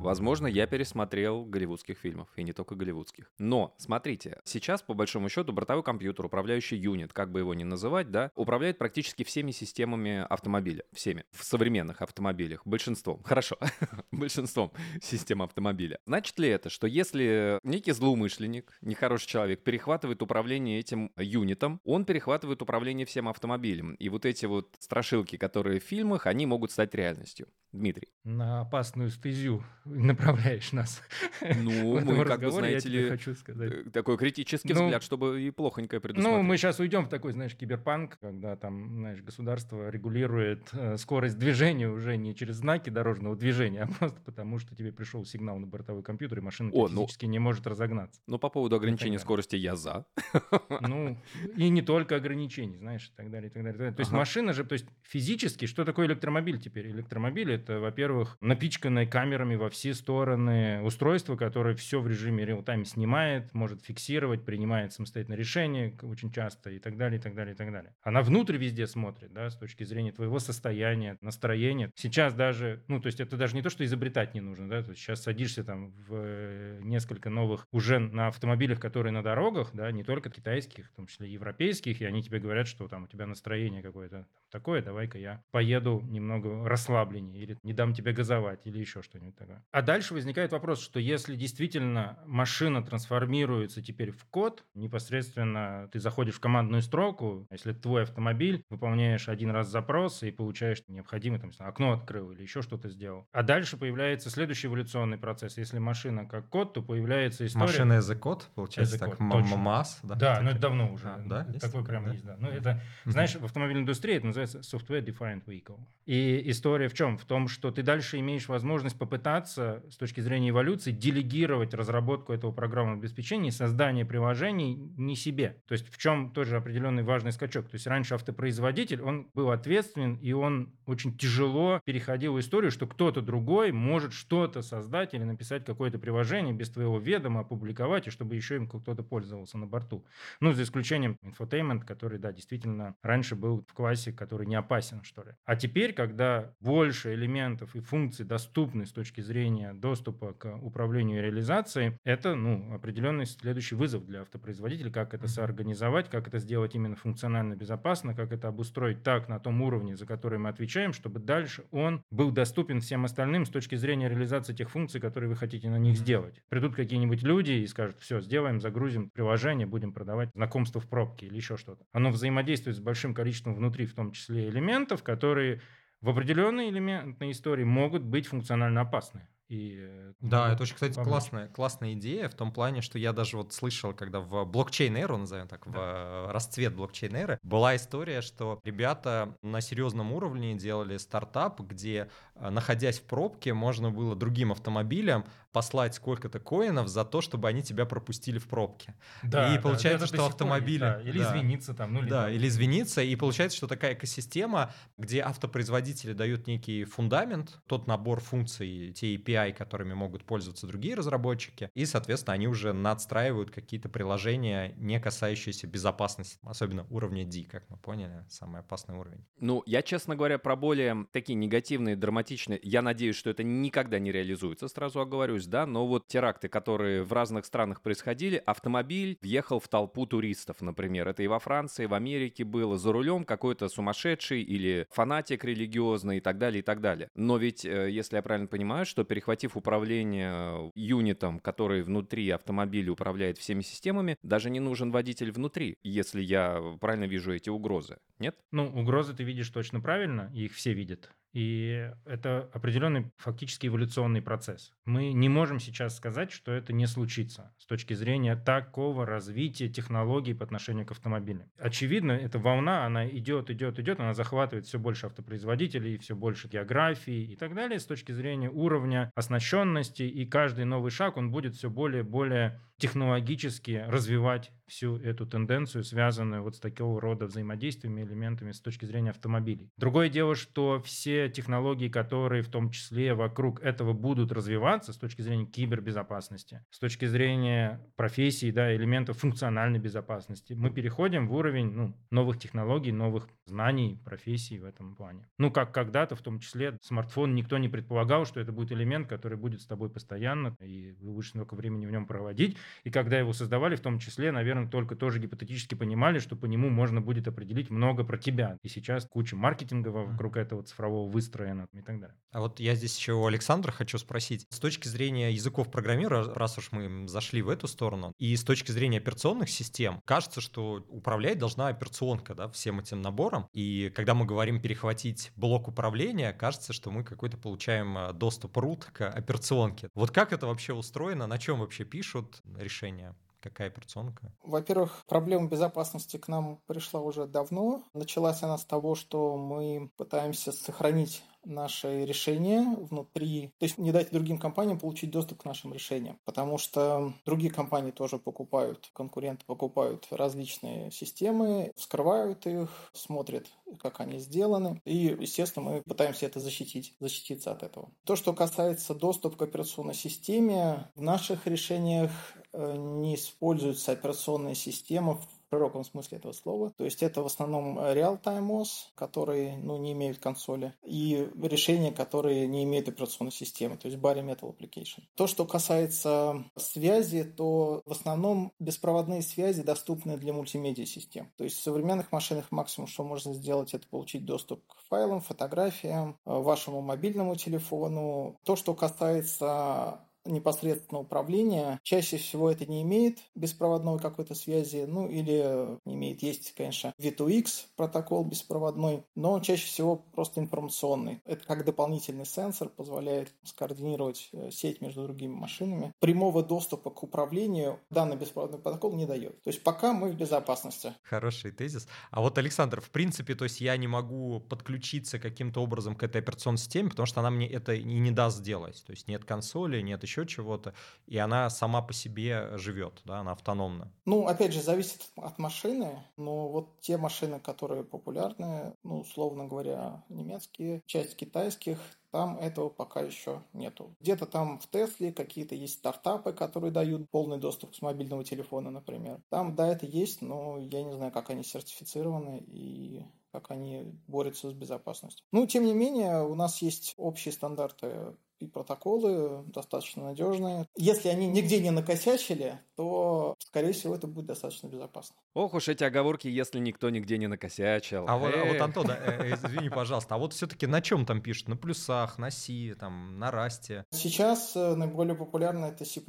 Возможно, я пересмотрел голливудских фильмов, и не только голливудских. Но, смотрите, сейчас, по большому счету, бортовой компьютер, управляющий юнит, как бы его ни называть, да, управляет практически всеми системами автомобиля. Всеми. В современных автомобилях. Большинством. Хорошо. [LAUGHS] Большинством систем автомобиля. Значит ли это, что если некий злоумышленник, нехороший человек, перехватывает управление этим юнитом, он перехватывает управление всем автомобилем. И вот эти вот страшилки, которые в фильмах, они могут стать реальностью. Дмитрий. На опасную стезю направляешь нас. [LAUGHS] Ну, мы, как бы, знаете ли, хочу сказать. Э, такой критический ну, взгляд, чтобы и плохонькое предусмотреть. Ну, мы сейчас уйдем в такой, знаешь, киберпанк, когда там, знаешь, государство регулирует э, скорость движения уже не через знаки дорожного движения, а просто потому, что тебе пришел сигнал на бортовой компьютер, и машина О, ну физически ну, не может разогнаться. Ну, по поводу ограничения скорости я за. Ну, и не только ограничений, знаешь, и так далее, и так далее. То есть ага. машина же, то есть физически, что такое электромобиль теперь? Электромобиль — это, во-первых, напичканное камерами во все стороны устройство, которое все в режиме реал-тайм снимает, может фиксировать, принимает самостоятельно решения очень часто и так далее, и так далее, и так далее. Она внутрь везде смотрит, да, с точки зрения твоего состояния, настроения. Сейчас даже, ну, то есть это даже не то, что изобретать не нужно, да, то есть сейчас садишься там в э, несколько новых уже на автомобилях, которые на дорогах, да, не только китайских, в том числе европейских, и они тебе говорят, что там у тебя настроение какое-то такое, давай-ка я поеду немного расслабленнее, или не дам тебе газовать, или еще что-нибудь такое. А дальше возникает вопрос, что если действительно машина трансформируется теперь в код, непосредственно ты заходишь в командную строку, если твой автомобиль, выполняешь один раз запрос и получаешь необходимый, там, окно открыл или еще что-то сделал. А дальше появляется следующий эволюционный процесс. Если машина как код, то появляется история... Машина as a код, получается, так, МАМАС, да? Да, но это давно уже. А, да? Такой есть? прям да? есть, да. Ну, это, знаешь, в автомобильной индустрии это называется Software Defined Vehicle. И история в чем? В том, что ты дальше имеешь возможность попытаться с точки зрения эволюции делегировать разработку этого программного обеспечения и создание приложений не себе. То есть в чем тоже определенный важный скачок. То есть раньше автопроизводитель, он был ответственен, и он очень тяжело переходил в историю, что кто-то другой может что-то создать или написать какое-то приложение без твоего ведома, опубликовать, и чтобы еще им кто-то пользовался на борту. Ну, за исключением infotainment, который, да, действительно раньше был в классе, который не опасен, что ли. А теперь, когда больше элементов и функций доступны с точки зрения доступа к управлению и реализацией, это ну, определенный следующий вызов для автопроизводителя, как это соорганизовать, как это сделать именно функционально безопасно, как это обустроить так на том уровне, за который мы отвечаем, чтобы дальше он был доступен всем остальным с точки зрения реализации тех функций, которые вы хотите на них сделать. Придут какие-нибудь люди и скажут, все, сделаем, загрузим приложение, будем продавать знакомство в пробке или еще что-то. Оно взаимодействует с большим количеством внутри, в том числе элементов, которые в определенной элементной истории могут быть функционально опасны. И, э, да, это очень, кстати, классная, классная идея в том плане, что я даже вот слышал, когда в блокчейн-эру, назовем так, да. в э, расцвет блокчейн-эры, была история, что ребята на серьезном уровне делали стартап, где, э, находясь в пробке, можно было другим автомобилям послать сколько-то коинов за то, чтобы они тебя пропустили в пробке. Да, и получается, да, что автомобили... Да, или да, извиниться там. Ну, либо... Да, или извиниться. И получается, что такая экосистема, где автопроизводители дают некий фундамент, тот набор функций, те API, которыми могут пользоваться другие разработчики, и, соответственно, они уже надстраивают какие-то приложения, не касающиеся безопасности, особенно уровня D, как мы поняли, самый опасный уровень. Ну, я, честно говоря, про более такие негативные, драматичные, я надеюсь, что это никогда не реализуется, сразу оговорюсь, повторюсь, да, но вот теракты, которые в разных странах происходили, автомобиль въехал в толпу туристов, например. Это и во Франции, и в Америке было. За рулем какой-то сумасшедший или фанатик религиозный и так далее, и так далее. Но ведь, э, если я правильно понимаю, что перехватив управление юнитом, который внутри автомобиля управляет всеми системами, даже не нужен водитель внутри, если я правильно вижу эти угрозы. Нет? Ну, угрозы ты видишь точно правильно, их все видят. И это определенный фактически эволюционный процесс. Мы не можем сейчас сказать, что это не случится с точки зрения такого развития технологий по отношению к автомобилям. Очевидно, эта волна, она идет, идет, идет, она захватывает все больше автопроизводителей, все больше географии и так далее с точки зрения уровня оснащенности, и каждый новый шаг, он будет все более и более технологически развивать всю эту тенденцию, связанную вот с такого рода взаимодействиями, элементами с точки зрения автомобилей. Другое дело, что все технологии, которые в том числе вокруг этого будут развиваться с точки зрения кибербезопасности, с точки зрения профессий, да, элементов функциональной безопасности, мы переходим в уровень ну, новых технологий, новых знаний, профессий в этом плане. Ну, как когда-то, в том числе, смартфон никто не предполагал, что это будет элемент, который будет с тобой постоянно, и вы будете много времени в нем проводить. И когда его создавали, в том числе, наверное, только тоже гипотетически понимали, что по нему можно будет определить много про тебя. И сейчас куча маркетинга вокруг этого цифрового выстроена и так далее. А вот я здесь еще у Александра хочу спросить. С точки зрения языков программирования, раз уж мы зашли в эту сторону, и с точки зрения операционных систем, кажется, что управлять должна операционка да, всем этим набором. И когда мы говорим перехватить блок управления, кажется, что мы какой-то получаем э, доступ root к операционке. Вот как это вообще устроено, на чем вообще пишут решения? Какая операционка? Во-первых, проблема безопасности к нам пришла уже давно. Началась она с того, что мы пытаемся сохранить наши решения внутри, то есть не дать другим компаниям получить доступ к нашим решениям, потому что другие компании тоже покупают, конкуренты покупают различные системы, вскрывают их, смотрят, как они сделаны, и, естественно, мы пытаемся это защитить, защититься от этого. То, что касается доступа к операционной системе, в наших решениях не используется операционная система широком смысле этого слова. То есть это в основном real-time OS, которые ну, не имеют консоли, и решения, которые не имеют операционной системы, то есть Bare Metal Application. То, что касается связи, то в основном беспроводные связи доступны для мультимедиа систем. То есть в современных машинах максимум, что можно сделать, это получить доступ к файлам, фотографиям, вашему мобильному телефону. То, что касается непосредственно управления. Чаще всего это не имеет беспроводной какой-то связи, ну или не имеет, есть, конечно, V2X протокол беспроводной, но чаще всего просто информационный. Это как дополнительный сенсор позволяет скоординировать э, сеть между другими машинами. Прямого доступа к управлению данный беспроводной протокол не дает. То есть пока мы в безопасности. Хороший тезис. А вот, Александр, в принципе, то есть я не могу подключиться каким-то образом к этой операционной системе, потому что она мне это и не даст сделать. То есть нет консоли, нет еще еще чего-то, и она сама по себе живет, да, она автономна. Ну, опять же, зависит от машины, но вот те машины, которые популярны, ну, условно говоря, немецкие, часть китайских, там этого пока еще нету. Где-то там в Тесле какие-то есть стартапы, которые дают полный доступ с мобильного телефона, например. Там, да, это есть, но я не знаю, как они сертифицированы и как они борются с безопасностью. Ну, тем не менее, у нас есть общие стандарты и протоколы достаточно надежные. Если они нигде не накосячили, то, скорее всего, это будет достаточно безопасно. Ох уж эти оговорки, если никто нигде не накосячил. А, вот, а вот, Антон, э, э, [LAUGHS] извини, пожалуйста, а вот все-таки на чем там пишут? На плюсах, на C, там, на Rust? Сейчас э, наиболее популярно это C++.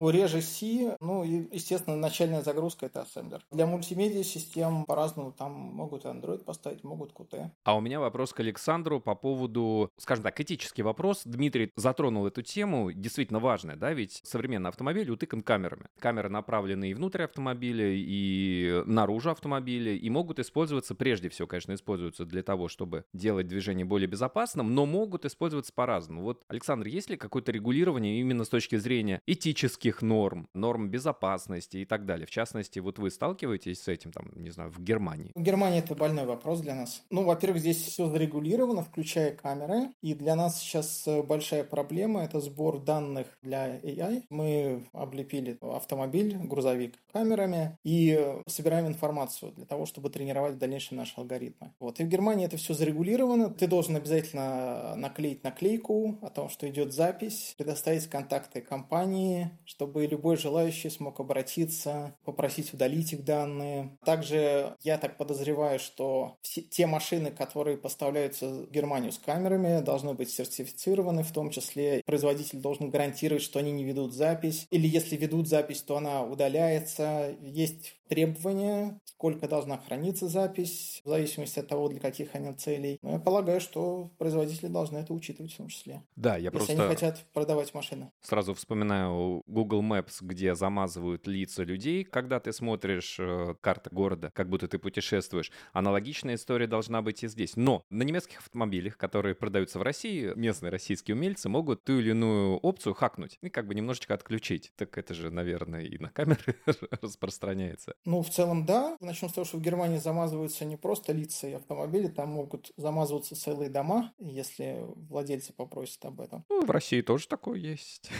Реже C, ну и, естественно, начальная загрузка это Assembler. Для мультимедиа систем по-разному, там могут Android поставить, могут Qt. А у меня вопрос к Александру по поводу, скажем так, этический вопрос. Дмитрий затронул эту тему, действительно важная, да, ведь современный автомобиль утыкан камерами. Камеры направлены и внутрь автомобиля, и наружу автомобиля, и могут использоваться, прежде всего, конечно, используются для того, чтобы делать движение более безопасным, но могут использоваться по-разному. Вот, Александр, есть ли какое-то регулирование именно с точки зрения этических норм, норм безопасности и так далее? В частности, вот вы сталкиваетесь с этим, там, не знаю, в Германии? В Германии это больной вопрос для нас. Ну, во-первых, здесь все зарегулировано, включая камеры, и для нас сейчас э, большая проблема – это сбор данных для AI. Мы облепили автомобиль, грузовик камерами и собираем информацию для того, чтобы тренировать в дальнейшем наши алгоритмы. Вот. И в Германии это все зарегулировано. Ты должен обязательно наклеить наклейку о том, что идет запись, предоставить контакты компании, чтобы любой желающий смог обратиться, попросить удалить их данные. Также я так подозреваю, что все те машины, которые поставляются в Германию с камерами, должны быть сертифицированы, в том числе производитель должен гарантировать, что они не ведут запись, или если ведут запись, то она удаляется. Есть требования, сколько должна храниться запись, в зависимости от того, для каких они целей. Но я полагаю, что производители должны это учитывать в том числе. Да, я если просто... они хотят продавать машины. Сразу вспоминаю Google Maps, где замазывают лица людей, когда ты смотришь э, карты города, как будто ты путешествуешь. Аналогичная история должна быть и здесь. Но на немецких автомобилях, которые продаются в России, местные российские умельцы могут ту или иную опцию хакнуть и как бы немножечко отключить. Так это же, наверное, и на камеры [LAUGHS] распространяется. Ну, в целом, да. Начнем с того, что в Германии замазываются не просто лица и автомобили, там могут замазываться целые дома, если владельцы попросят об этом. Ну, в России тоже такое есть.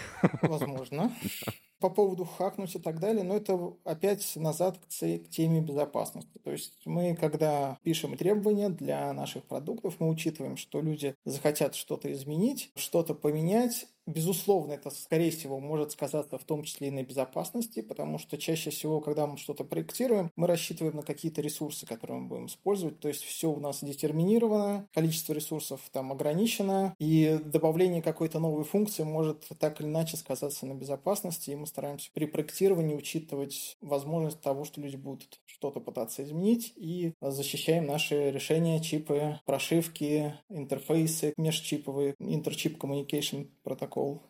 Возможно. [LAUGHS] По поводу хакнуть и так далее, но это опять назад к, к теме безопасности. То есть мы, когда пишем требования для наших продуктов, мы учитываем, что люди захотят что-то изменить, что-то поменять, Безусловно, это, скорее всего, может сказаться в том числе и на безопасности, потому что чаще всего, когда мы что-то проектируем, мы рассчитываем на какие-то ресурсы, которые мы будем использовать. То есть все у нас детерминировано, количество ресурсов там ограничено, и добавление какой-то новой функции может так или иначе сказаться на безопасности, и мы стараемся при проектировании учитывать возможность того, что люди будут что-то пытаться изменить, и защищаем наши решения, чипы, прошивки, интерфейсы межчиповые, интерчип communication протокол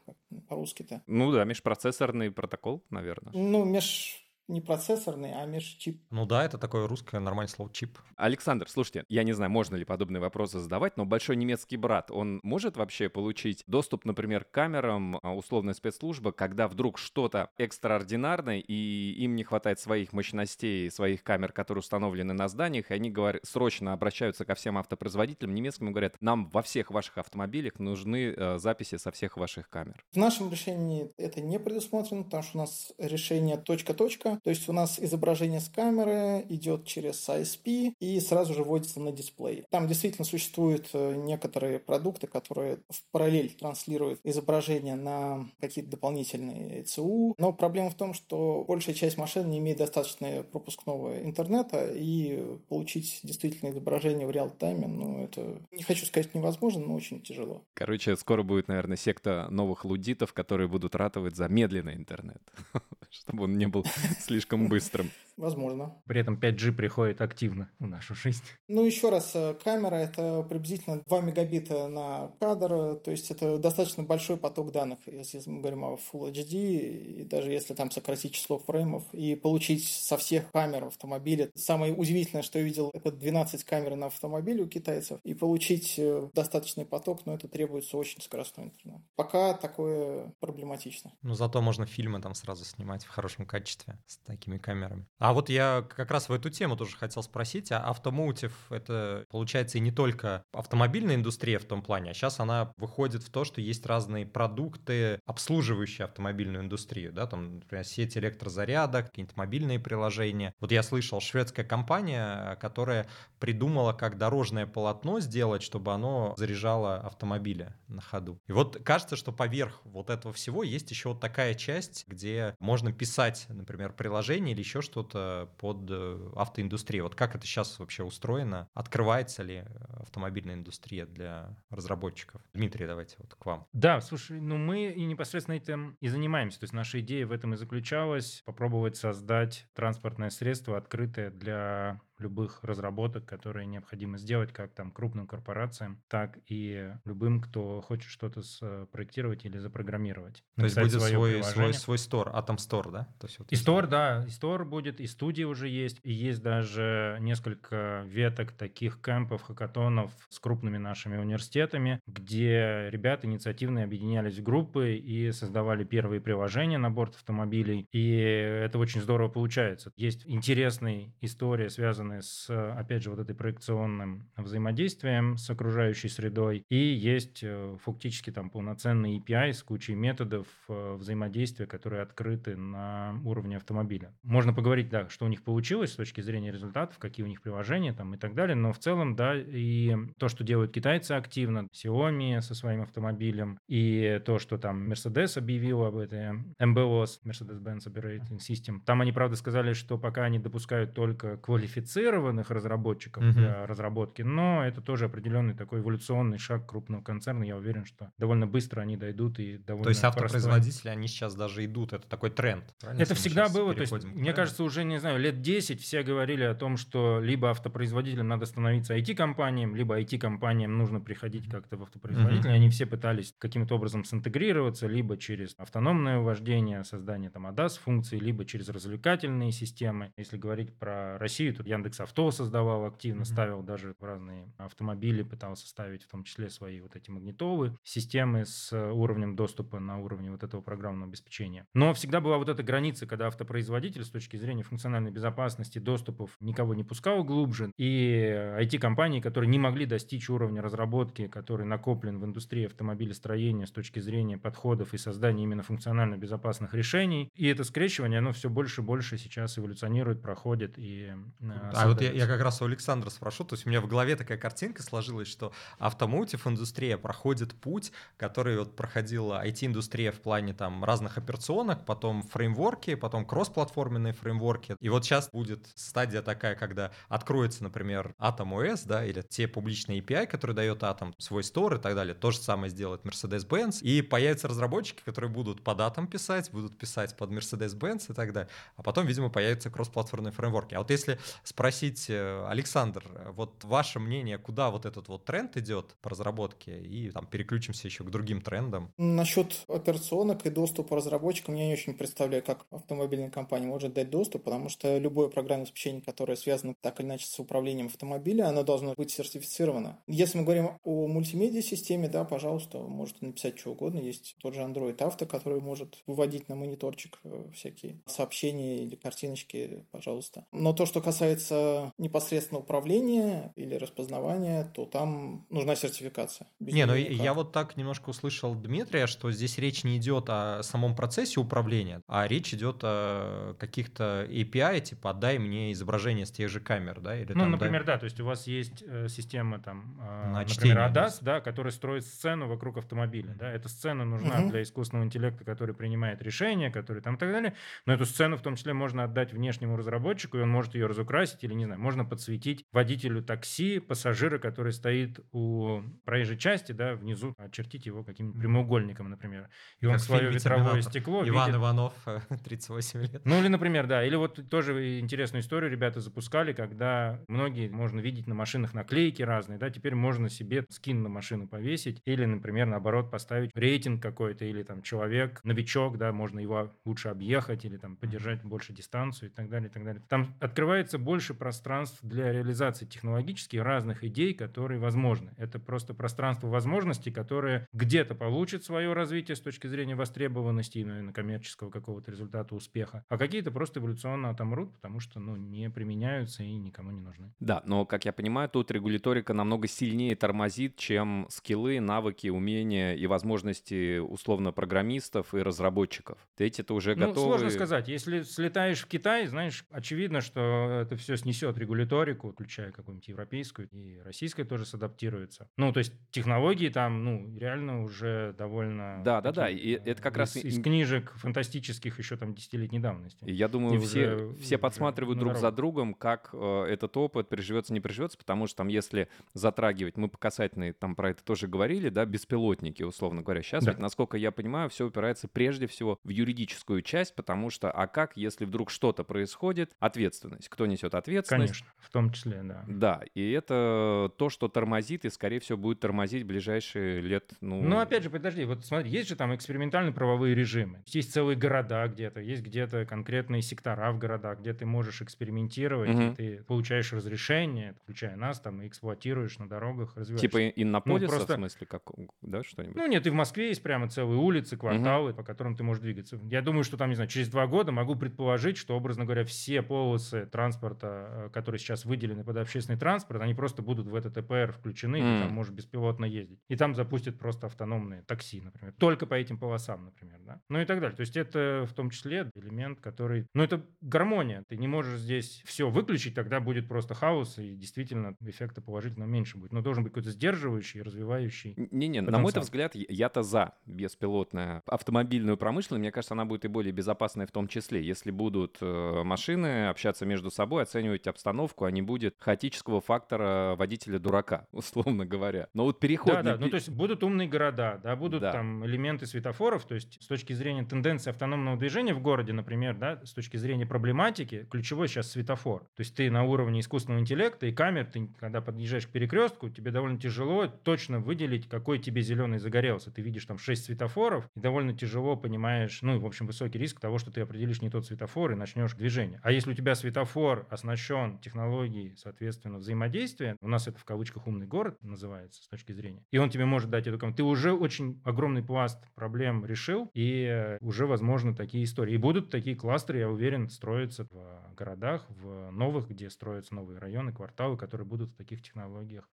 по-русски-то. Ну да, межпроцессорный протокол, наверное. Ну, меж не процессорный, а межчип. Ну да, это такое русское нормальное слово чип. Александр, слушайте, я не знаю, можно ли подобные вопросы задавать, но большой немецкий брат, он может вообще получить доступ, например, к камерам а, условной спецслужбы, когда вдруг что-то экстраординарное, и им не хватает своих мощностей, своих камер, которые установлены на зданиях, и они говорят, срочно обращаются ко всем автопроизводителям немецким и говорят, нам во всех ваших автомобилях нужны э, записи со всех ваших камер. В нашем решении это не предусмотрено, потому что у нас решение точка-точка, то есть у нас изображение с камеры идет через ISP и сразу же вводится на дисплей. Там действительно существуют э, некоторые продукты, которые в параллель транслируют изображение на какие-то дополнительные ЦУ. Но проблема в том, что большая часть машин не имеет достаточно пропускного интернета, и получить действительно изображение в реал-тайме, ну, это, не хочу сказать невозможно, но очень тяжело. Короче, скоро будет, наверное, секта новых лудитов, которые будут ратовать за медленный интернет, [LAUGHS] чтобы он не был слишком быстрым. Возможно. При этом 5G приходит активно в нашу жизнь. Ну, еще раз, э, камера это приблизительно 2 мегабита на кадр, то есть это достаточно большой поток данных, если мы говорим о Full HD, и даже если там сократить число фреймов, и получить со всех камер автомобиля. Самое удивительное, что я видел, это 12 камер на автомобиле у китайцев, и получить э, достаточный поток, но это требуется очень скоростной интернет. Пока такое проблематично. Ну, зато можно фильмы там сразу снимать в хорошем качестве такими камерами. А вот я как раз в эту тему тоже хотел спросить, а автомотив — это, получается, и не только автомобильная индустрия в том плане, а сейчас она выходит в то, что есть разные продукты, обслуживающие автомобильную индустрию, да, там, например, сеть электрозарядок, какие-нибудь мобильные приложения. Вот я слышал, шведская компания, которая придумала, как дорожное полотно сделать, чтобы оно заряжало автомобили на ходу. И вот кажется, что поверх вот этого всего есть еще вот такая часть, где можно писать, например, приложение или еще что-то под э, автоиндустрию. Вот как это сейчас вообще устроено? Открывается ли автомобильная индустрия для разработчиков? Дмитрий, давайте вот к вам. Да, слушай, ну мы и непосредственно этим и занимаемся. То есть наша идея в этом и заключалась попробовать создать транспортное средство, открытое для любых разработок, которые необходимо сделать, как там крупным корпорациям, так и любым, кто хочет что-то спроектировать или запрограммировать. То есть будет свой, свой, свой стор, Atom Store, да? То есть вот и стор, да, и стор будет, и студия уже есть, и есть даже несколько веток таких кемпов, хакатонов с крупными нашими университетами, где ребята инициативно объединялись в группы и создавали первые приложения на борт автомобилей, и это очень здорово получается. Есть интересная история, связанная связаны с, опять же, вот этой проекционным взаимодействием с окружающей средой. И есть э, фактически там полноценный API с кучей методов э, взаимодействия, которые открыты на уровне автомобиля. Можно поговорить, да, что у них получилось с точки зрения результатов, какие у них приложения там и так далее, но в целом, да, и то, что делают китайцы активно, Xiaomi со своим автомобилем, и то, что там Mercedes объявил об этой MBOS, Mercedes-Benz Operating System, там они, правда, сказали, что пока они допускают только квалифицированные квалифицированных разработчиков угу. для разработки, но это тоже определенный такой эволюционный шаг крупного концерна. Я уверен, что довольно быстро они дойдут и довольно То есть автопроизводители, простой. они сейчас даже идут, это такой тренд. Это всегда было, то есть, мне кажется, уже, не знаю, лет 10 все говорили о том, что либо автопроизводителям надо становиться IT-компаниям, либо IT-компаниям нужно приходить как-то в автопроизводитель. Угу. Они все пытались каким-то образом синтегрироваться, либо через автономное вождение, создание там ADAS-функций, либо через развлекательные системы. Если говорить про Россию, то Яндекс Яндекс Авто создавал активно, mm-hmm. ставил даже в разные автомобили, пытался ставить в том числе свои вот эти магнитолы, системы с уровнем доступа на уровне вот этого программного обеспечения. Но всегда была вот эта граница, когда автопроизводитель с точки зрения функциональной безопасности доступов никого не пускал глубже, и IT-компании, которые не могли достичь уровня разработки, который накоплен в индустрии автомобилестроения с точки зрения подходов и создания именно функционально безопасных решений. И это скрещивание, оно все больше и больше сейчас эволюционирует, проходит и э, а вот я, я как раз у Александра спрошу, то есть у меня в голове такая картинка сложилась, что автомотив индустрия проходит путь, который вот проходила IT-индустрия в плане там разных операционок, потом фреймворки, потом кроссплатформенные фреймворки. И вот сейчас будет стадия такая, когда откроется, например, Atom OS, да, или те публичные API, которые дает Atom, свой стор и так далее. То же самое сделает Mercedes-Benz. И появятся разработчики, которые будут под Atom писать, будут писать под Mercedes-Benz и так далее. А потом, видимо, появятся кроссплатформенные фреймворки. А вот если спросить спросить, э, Александр, вот ваше мнение, куда вот этот вот тренд идет по разработке, и там переключимся еще к другим трендам. Насчет операционок и доступа разработчикам я не очень представляю, как автомобильная компания может дать доступ, потому что любое программное обеспечение, которое связано так или иначе с управлением автомобиля, оно должно быть сертифицировано. Если мы говорим о мультимедиа-системе, да, пожалуйста, можете написать что угодно. Есть тот же Android Auto, который может выводить на мониторчик э, всякие сообщения или картиночки, пожалуйста. Но то, что касается касается непосредственно управления или распознавания, то там нужна сертификация. не, ну я вот так немножко услышал Дмитрия, что здесь речь не идет о самом процессе управления, а речь идет о каких-то API, типа отдай мне изображение с тех же камер, да? Или, ну, там, например, дай... да, то есть у вас есть э, система там, э, На например, ADAS, да, которая строит сцену вокруг автомобиля, да, эта сцена нужна угу. для искусственного интеллекта, который принимает решения, который там и так далее, но эту сцену в том числе можно отдать внешнему разработчику, и он может ее разукрасить или, не знаю, можно подсветить водителю такси, пассажира, который стоит у проезжей части, да, внизу, очертить его каким-нибудь прямоугольником, например. И как он свое ветровое стекло Иван видит. Иванов, [LAUGHS] 38 лет. Ну, или, например, да. Или вот тоже интересную историю ребята запускали, когда многие можно видеть на машинах наклейки разные, да, теперь можно себе скин на машину повесить или, например, наоборот, поставить рейтинг какой-то или там человек, новичок, да, можно его лучше объехать или там поддержать больше дистанцию и так далее, и так далее. Там открывается больше пространств для реализации технологически разных идей, которые возможны. Это просто пространство возможностей, которое где-то получит свое развитие с точки зрения востребованности и, наверное, коммерческого какого-то результата успеха, а какие-то просто эволюционно отомрут, потому что ну, не применяются и никому не нужны. Да, но, как я понимаю, тут регуляторика намного сильнее тормозит, чем скиллы, навыки, умения и возможности условно программистов и разработчиков. Эти-то уже ну, готовы... Сложно сказать. Если слетаешь в Китай, знаешь, очевидно, что это все все снесет регуляторику, включая какую-нибудь европейскую, и российская тоже садаптируется. Ну, то есть технологии там, ну, реально уже довольно... Да, да, да, и это как из, раз... Из книжек фантастических еще там десятилетней давности. Я думаю, все, все подсматривают друг за другом, как э, этот опыт приживется, не приживется, потому что там, если затрагивать, мы по касательной там про это тоже говорили, да, беспилотники, условно говоря. Сейчас да. ведь, насколько я понимаю, все упирается прежде всего в юридическую часть, потому что, а как, если вдруг что-то происходит, ответственность? Кто несет ответственность? Конечно, в том числе, да. Да, и это то, что тормозит и, скорее всего, будет тормозить в ближайшие лет, ну... Ну, опять же, подожди, вот смотри, есть же там экспериментальные правовые режимы. Есть целые города где-то, есть где-то конкретные сектора в городах, где ты можешь экспериментировать, угу. и ты получаешь разрешение, включая нас, там, и эксплуатируешь на дорогах, развиваешь. Типа иннополиса, ну, просто... в смысле, как, да, что-нибудь? Ну, нет, и в Москве есть прямо целые улицы, кварталы, угу. по которым ты можешь двигаться. Я думаю, что там, не знаю, через два года могу предположить, что, образно говоря, все полосы транспорта, которые сейчас выделены под общественный транспорт, они просто будут в этот ЭПР включены, mm. и там можешь беспилотно ездить. И там запустят просто автономные такси, например. Только по этим полосам, например, да. Ну и так далее. То есть это в том числе элемент, который... Ну это гармония. Ты не можешь здесь все выключить, тогда будет просто хаос, и действительно эффекта положительного меньше будет. Но должен быть какой-то сдерживающий, развивающий. Не-не, на мой взгляд, я-то за беспилотную автомобильную промышленность. Мне кажется, она будет и более безопасной в том числе. Если будут э, машины общаться между собой, оценивать обстановку, а не будет хаотического фактора водителя-дурака, [LAUGHS] условно говоря. Но вот переход... Да, да, ну то есть будут умные города, да, будут да. там элементы светофоров, то есть с точки зрения тенденции автономного движения в городе, например, да, с точки зрения проблематики, ключевой сейчас светофор. То есть ты на уровне искусственного интеллекта и камер, ты когда подъезжаешь к перекрестку, тебе довольно тяжело точно выделить, какой тебе зеленый загорелся. Ты видишь там 6 светофоров, и довольно тяжело понимаешь, ну, в общем, высокий риск того, что ты определишь не тот светофор и начнешь движение. А если у тебя светофор оснащен технологией, соответственно, взаимодействия, у нас это в кавычках умный город называется с точки зрения, и он тебе может дать эту ты уже очень огромный пласт проблем решил, и уже, возможно, такие истории. И будут такие кластеры, я уверен, строиться в городах, в новых, где строятся новые районы, кварталы, которые будут в таких технологиях.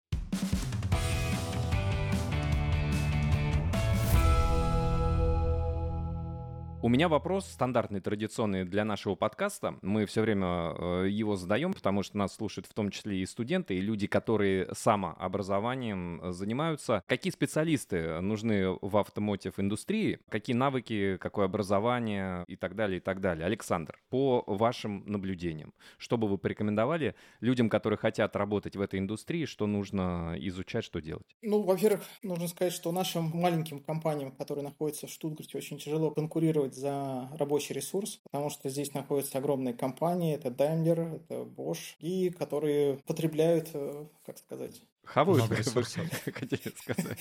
У меня вопрос стандартный, традиционный для нашего подкаста. Мы все время э, его задаем, потому что нас слушают в том числе и студенты, и люди, которые самообразованием занимаются. Какие специалисты нужны в автомотив индустрии? Какие навыки, какое образование и так далее, и так далее? Александр, по вашим наблюдениям, что бы вы порекомендовали людям, которые хотят работать в этой индустрии, что нужно изучать, что делать? Ну, во-первых, нужно сказать, что нашим маленьким компаниям, которые находятся в Штутгарте, очень тяжело конкурировать конкурировать за рабочий ресурс, потому что здесь находятся огромные компании, это Daimler, это Bosch, и которые потребляют, э, как сказать... Хавают, [LAUGHS] хотели сказать.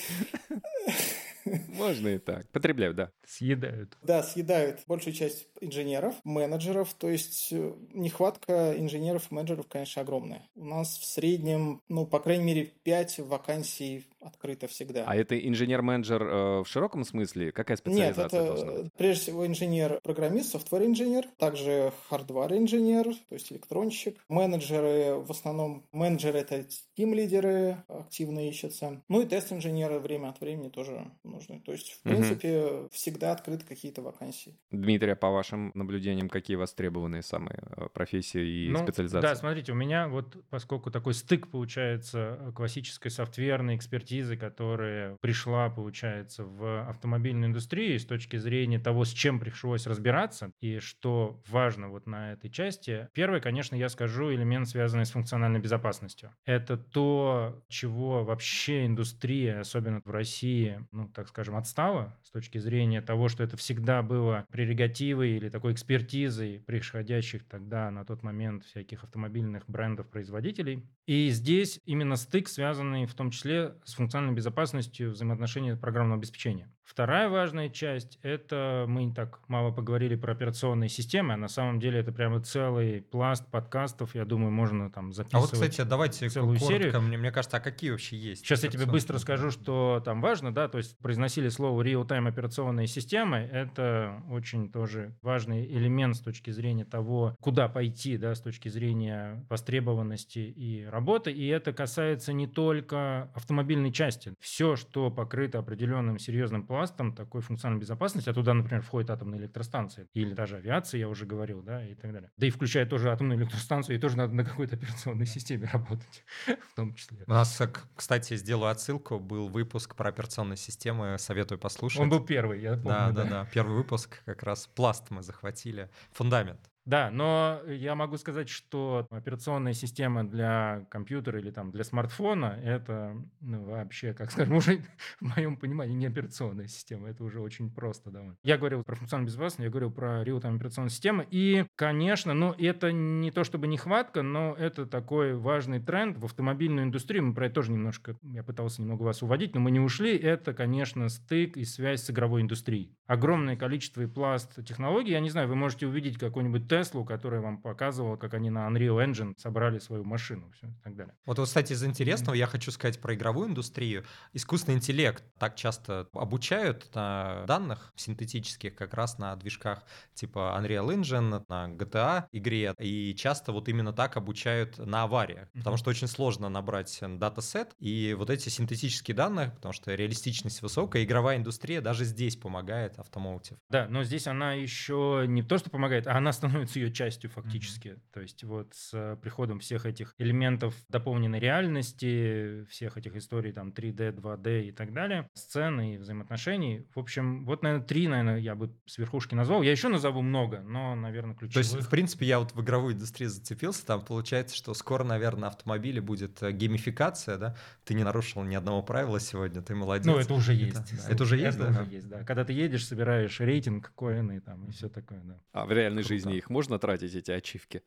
[LAUGHS] Можно и так. Потребляют, да. Съедают. Да, съедают большую часть инженеров, менеджеров. То есть э, нехватка инженеров менеджеров, конечно, огромная. У нас в среднем, ну, по крайней мере, 5 вакансий открыто всегда. А это инженер-менеджер э, в широком смысле? Какая специализация Нет, это прежде всего инженер-программист, софтвер-инженер, также хардвар-инженер, то есть электронщик. Менеджеры, в основном менеджеры это тим-лидеры активно ищутся. Ну и тест-инженеры время от времени тоже нужны. То есть, в принципе, угу. всегда открыты какие-то вакансии. Дмитрий, а по вашим наблюдениям, какие востребованные самые э, профессии и ну, специализации? Да, смотрите, у меня вот, поскольку такой стык получается э, классической софтверной экспертизы, которая пришла, получается, в автомобильную индустрию с точки зрения того, с чем пришлось разбираться и что важно вот на этой части. Первое, конечно, я скажу элемент, связанный с функциональной безопасностью. Это то, чего вообще индустрия, особенно в России, ну, так скажем, отстала с точки зрения того, что это всегда было прерогативой или такой экспертизой приходящих тогда на тот момент всяких автомобильных брендов-производителей. И здесь именно стык, связанный в том числе с функциональной безопасностью взаимоотношений программного обеспечения. Вторая важная часть – это мы так мало поговорили про операционные системы, а на самом деле это прямо целый пласт подкастов, я думаю, можно там записывать. А вот, кстати, давайте целую коротко, серию. Мне, мне кажется, а какие вообще есть? Сейчас я тебе быстро скажу, что там важно, да, то есть произносили слово real-time операционные системы, это очень тоже важный элемент с точки зрения того, куда пойти, да, с точки зрения востребованности и работы, и это касается не только автомобильной части. Все, что покрыто определенным серьезным планом, пластом такой функциональной безопасности, а туда, например, входит атомная электростанция или даже авиация, я уже говорил, да, и так далее. Да и включая тоже атомную электростанцию, и тоже надо на какой-то операционной системе работать, [LAUGHS] в том числе. У нас, э, кстати, сделаю отсылку, был выпуск про операционные системы, советую послушать. Он был первый, я помню. Да, да, да, первый выпуск как раз пласт мы захватили, фундамент. Да, но я могу сказать, что операционная система для компьютера или там для смартфона это ну, вообще, как скажем, [LAUGHS] уже в моем понимании не операционная система, это уже очень просто довольно. Я говорил про функциональную безопасность, я говорил про реал-тайм операционную систему, и, конечно, ну это не то чтобы нехватка, но это такой важный тренд в автомобильную индустрию, мы про это тоже немножко, я пытался немного вас уводить, но мы не ушли, это, конечно, стык и связь с игровой индустрией. Огромное количество и пласт технологий, я не знаю, вы можете увидеть какой-нибудь Теслу, которая вам показывала, как они на Unreal Engine собрали свою машину все, и так далее. Вот, вот, кстати, из интересного я хочу сказать про игровую индустрию. Искусственный интеллект так часто обучают на данных синтетических, как раз на движках типа Unreal Engine, на GTA игре, и часто вот именно так обучают на авариях, mm-hmm. потому что очень сложно набрать датасет, и вот эти синтетические данные, потому что реалистичность высокая, игровая индустрия даже здесь помогает автомоутив. Да, но здесь она еще не то, что помогает, а она становится становится ее частью фактически. Mm-hmm. То есть вот с приходом всех этих элементов дополненной реальности, всех этих историй там 3D, 2D и так далее, сцены и взаимоотношений. В общем, вот, наверное, три, наверное, я бы с верхушки назвал. Я еще назову много, но, наверное, ключевых. То есть, в принципе, я вот в игровую индустрию зацепился, там получается, что скоро, наверное, на автомобиле будет э, геймификация, да? Ты не нарушил ни одного правила сегодня, ты молодец. Ну, это уже есть. Это, да, это уже есть, это да? уже есть, да. Когда ты едешь, собираешь рейтинг, коины там и все такое, да. А в реальной Круто. жизни их можно тратить, эти ачивки?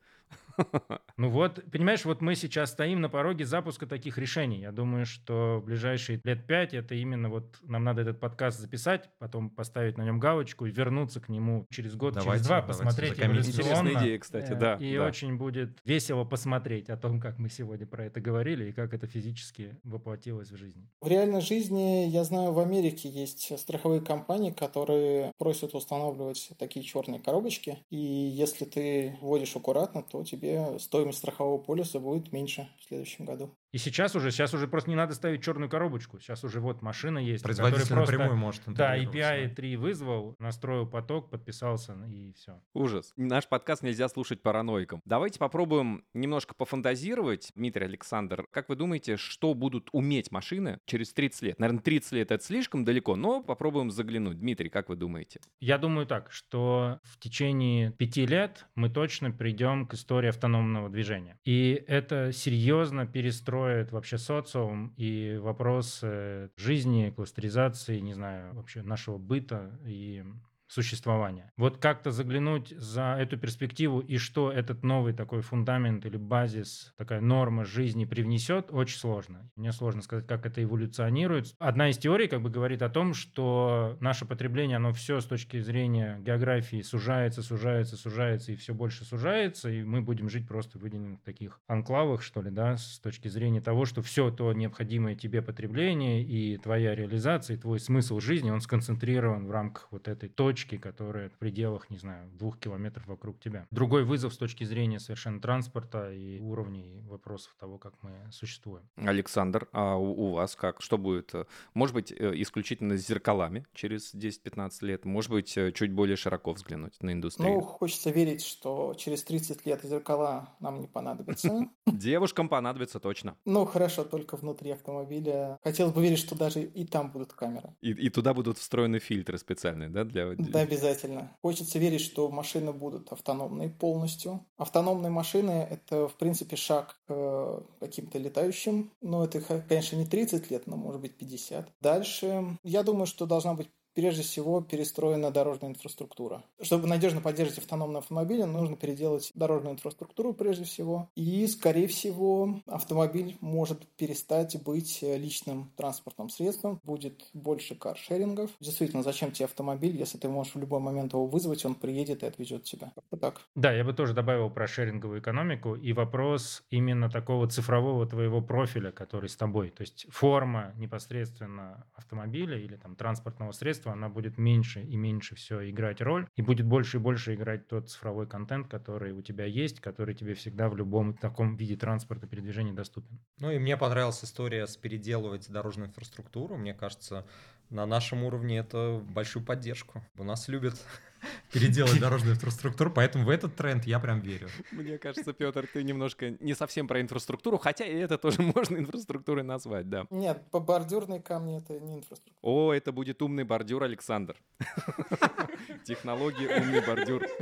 [LAUGHS] Ну вот, понимаешь, вот мы сейчас стоим на пороге запуска таких решений. Я думаю, что в ближайшие лет пять это именно вот нам надо этот подкаст записать, потом поставить на нем галочку и вернуться к нему через год, давайте, через два, давайте, посмотреть Интересная идея, кстати, да. И да. очень будет весело посмотреть о том, как мы сегодня про это говорили и как это физически воплотилось в жизни. В реальной жизни, я знаю, в Америке есть страховые компании, которые просят устанавливать такие черные коробочки, и если ты вводишь аккуратно, то тебе стоимость страхового полиса будет меньше в следующем году. И сейчас уже, сейчас уже просто не надо ставить черную коробочку. Сейчас уже вот машина есть. Производитель просто, напрямую может Да, API 3 вызвал, настроил поток, подписался и все. Ужас. Наш подкаст нельзя слушать параноиком. Давайте попробуем немножко пофантазировать. Дмитрий Александр, как вы думаете, что будут уметь машины через 30 лет? Наверное, 30 лет это слишком далеко, но попробуем заглянуть. Дмитрий, как вы думаете? Я думаю так, что в течение пяти лет мы точно придем к истории автономного движения. И это серьезно перестроит строит вообще социум и вопросы жизни, кластеризации, не знаю, вообще нашего быта и существования. Вот как-то заглянуть за эту перспективу и что этот новый такой фундамент или базис, такая норма жизни привнесет, очень сложно. Мне сложно сказать, как это эволюционирует. Одна из теорий как бы говорит о том, что наше потребление, оно все с точки зрения географии сужается, сужается, сужается и все больше сужается, и мы будем жить просто в таких анклавах, что ли, да, с точки зрения того, что все то необходимое тебе потребление и твоя реализация, и твой смысл жизни, он сконцентрирован в рамках вот этой точки точки, которые в пределах, не знаю, двух километров вокруг тебя. Другой вызов с точки зрения совершенно транспорта и уровней вопросов того, как мы существуем. Александр, а у, у вас как? Что будет? Может быть, э, исключительно с зеркалами через 10-15 лет? Может быть, э, чуть более широко взглянуть на индустрию? Ну, хочется верить, что через 30 лет зеркала нам не понадобятся. [LAUGHS] Девушкам понадобится точно. Ну, хорошо, только внутри автомобиля. Хотелось бы верить, что даже и там будут камеры. И, и туда будут встроены фильтры специальные, да, для да, обязательно. Хочется верить, что машины будут автономные полностью. Автономные машины – это, в принципе, шаг к э, каким-то летающим. Но это, конечно, не 30 лет, но, может быть, 50. Дальше, я думаю, что должна быть прежде всего перестроена дорожная инфраструктура. Чтобы надежно поддерживать автономные автомобили, нужно переделать дорожную инфраструктуру прежде всего. И, скорее всего, автомобиль может перестать быть личным транспортным средством, будет больше каршерингов. Действительно, зачем тебе автомобиль, если ты можешь в любой момент его вызвать, он приедет и отвезет тебя. как так. Да, я бы тоже добавил про шеринговую экономику и вопрос именно такого цифрового твоего профиля, который с тобой. То есть форма непосредственно автомобиля или там транспортного средства устройства, она будет меньше и меньше все играть роль, и будет больше и больше играть тот цифровой контент, который у тебя есть, который тебе всегда в любом таком виде транспорта передвижения доступен. Ну и мне понравилась история с переделывать дорожную инфраструктуру. Мне кажется, на нашем уровне это большую поддержку. У нас любят [LAUGHS] переделать дорожную инфраструктуру, поэтому в этот тренд я прям верю. Мне кажется, Петр, ты немножко не совсем про инфраструктуру, хотя и это тоже [LAUGHS] можно инфраструктурой назвать, да. Нет, по бордюрные камни это не инфраструктура. О, это будет умный бордюр, Александр. [LAUGHS] Технологии умный бордюр. [LAUGHS]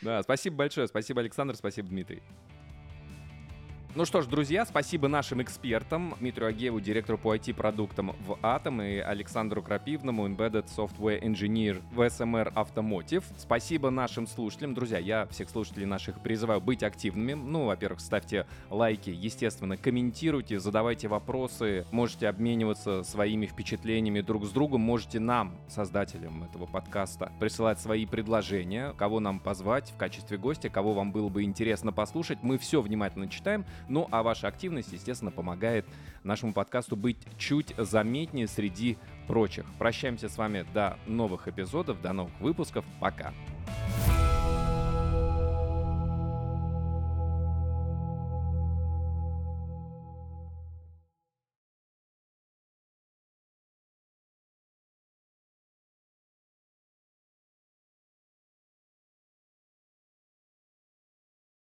Да, спасибо большое, спасибо, Александр, спасибо, Дмитрий. Ну что ж, друзья, спасибо нашим экспертам, Дмитрию Агееву, директору по IT-продуктам в Atom и Александру Крапивному, Embedded Software Engineer в SMR Automotive. Спасибо нашим слушателям. Друзья, я всех слушателей наших призываю быть активными. Ну, во-первых, ставьте лайки, естественно, комментируйте, задавайте вопросы, можете обмениваться своими впечатлениями друг с другом, можете нам, создателям этого подкаста, присылать свои предложения, кого нам позвать в качестве гостя, кого вам было бы интересно послушать. Мы все внимательно читаем, ну а ваша активность, естественно, помогает нашему подкасту быть чуть заметнее среди прочих. Прощаемся с вами до новых эпизодов, до новых выпусков. Пока.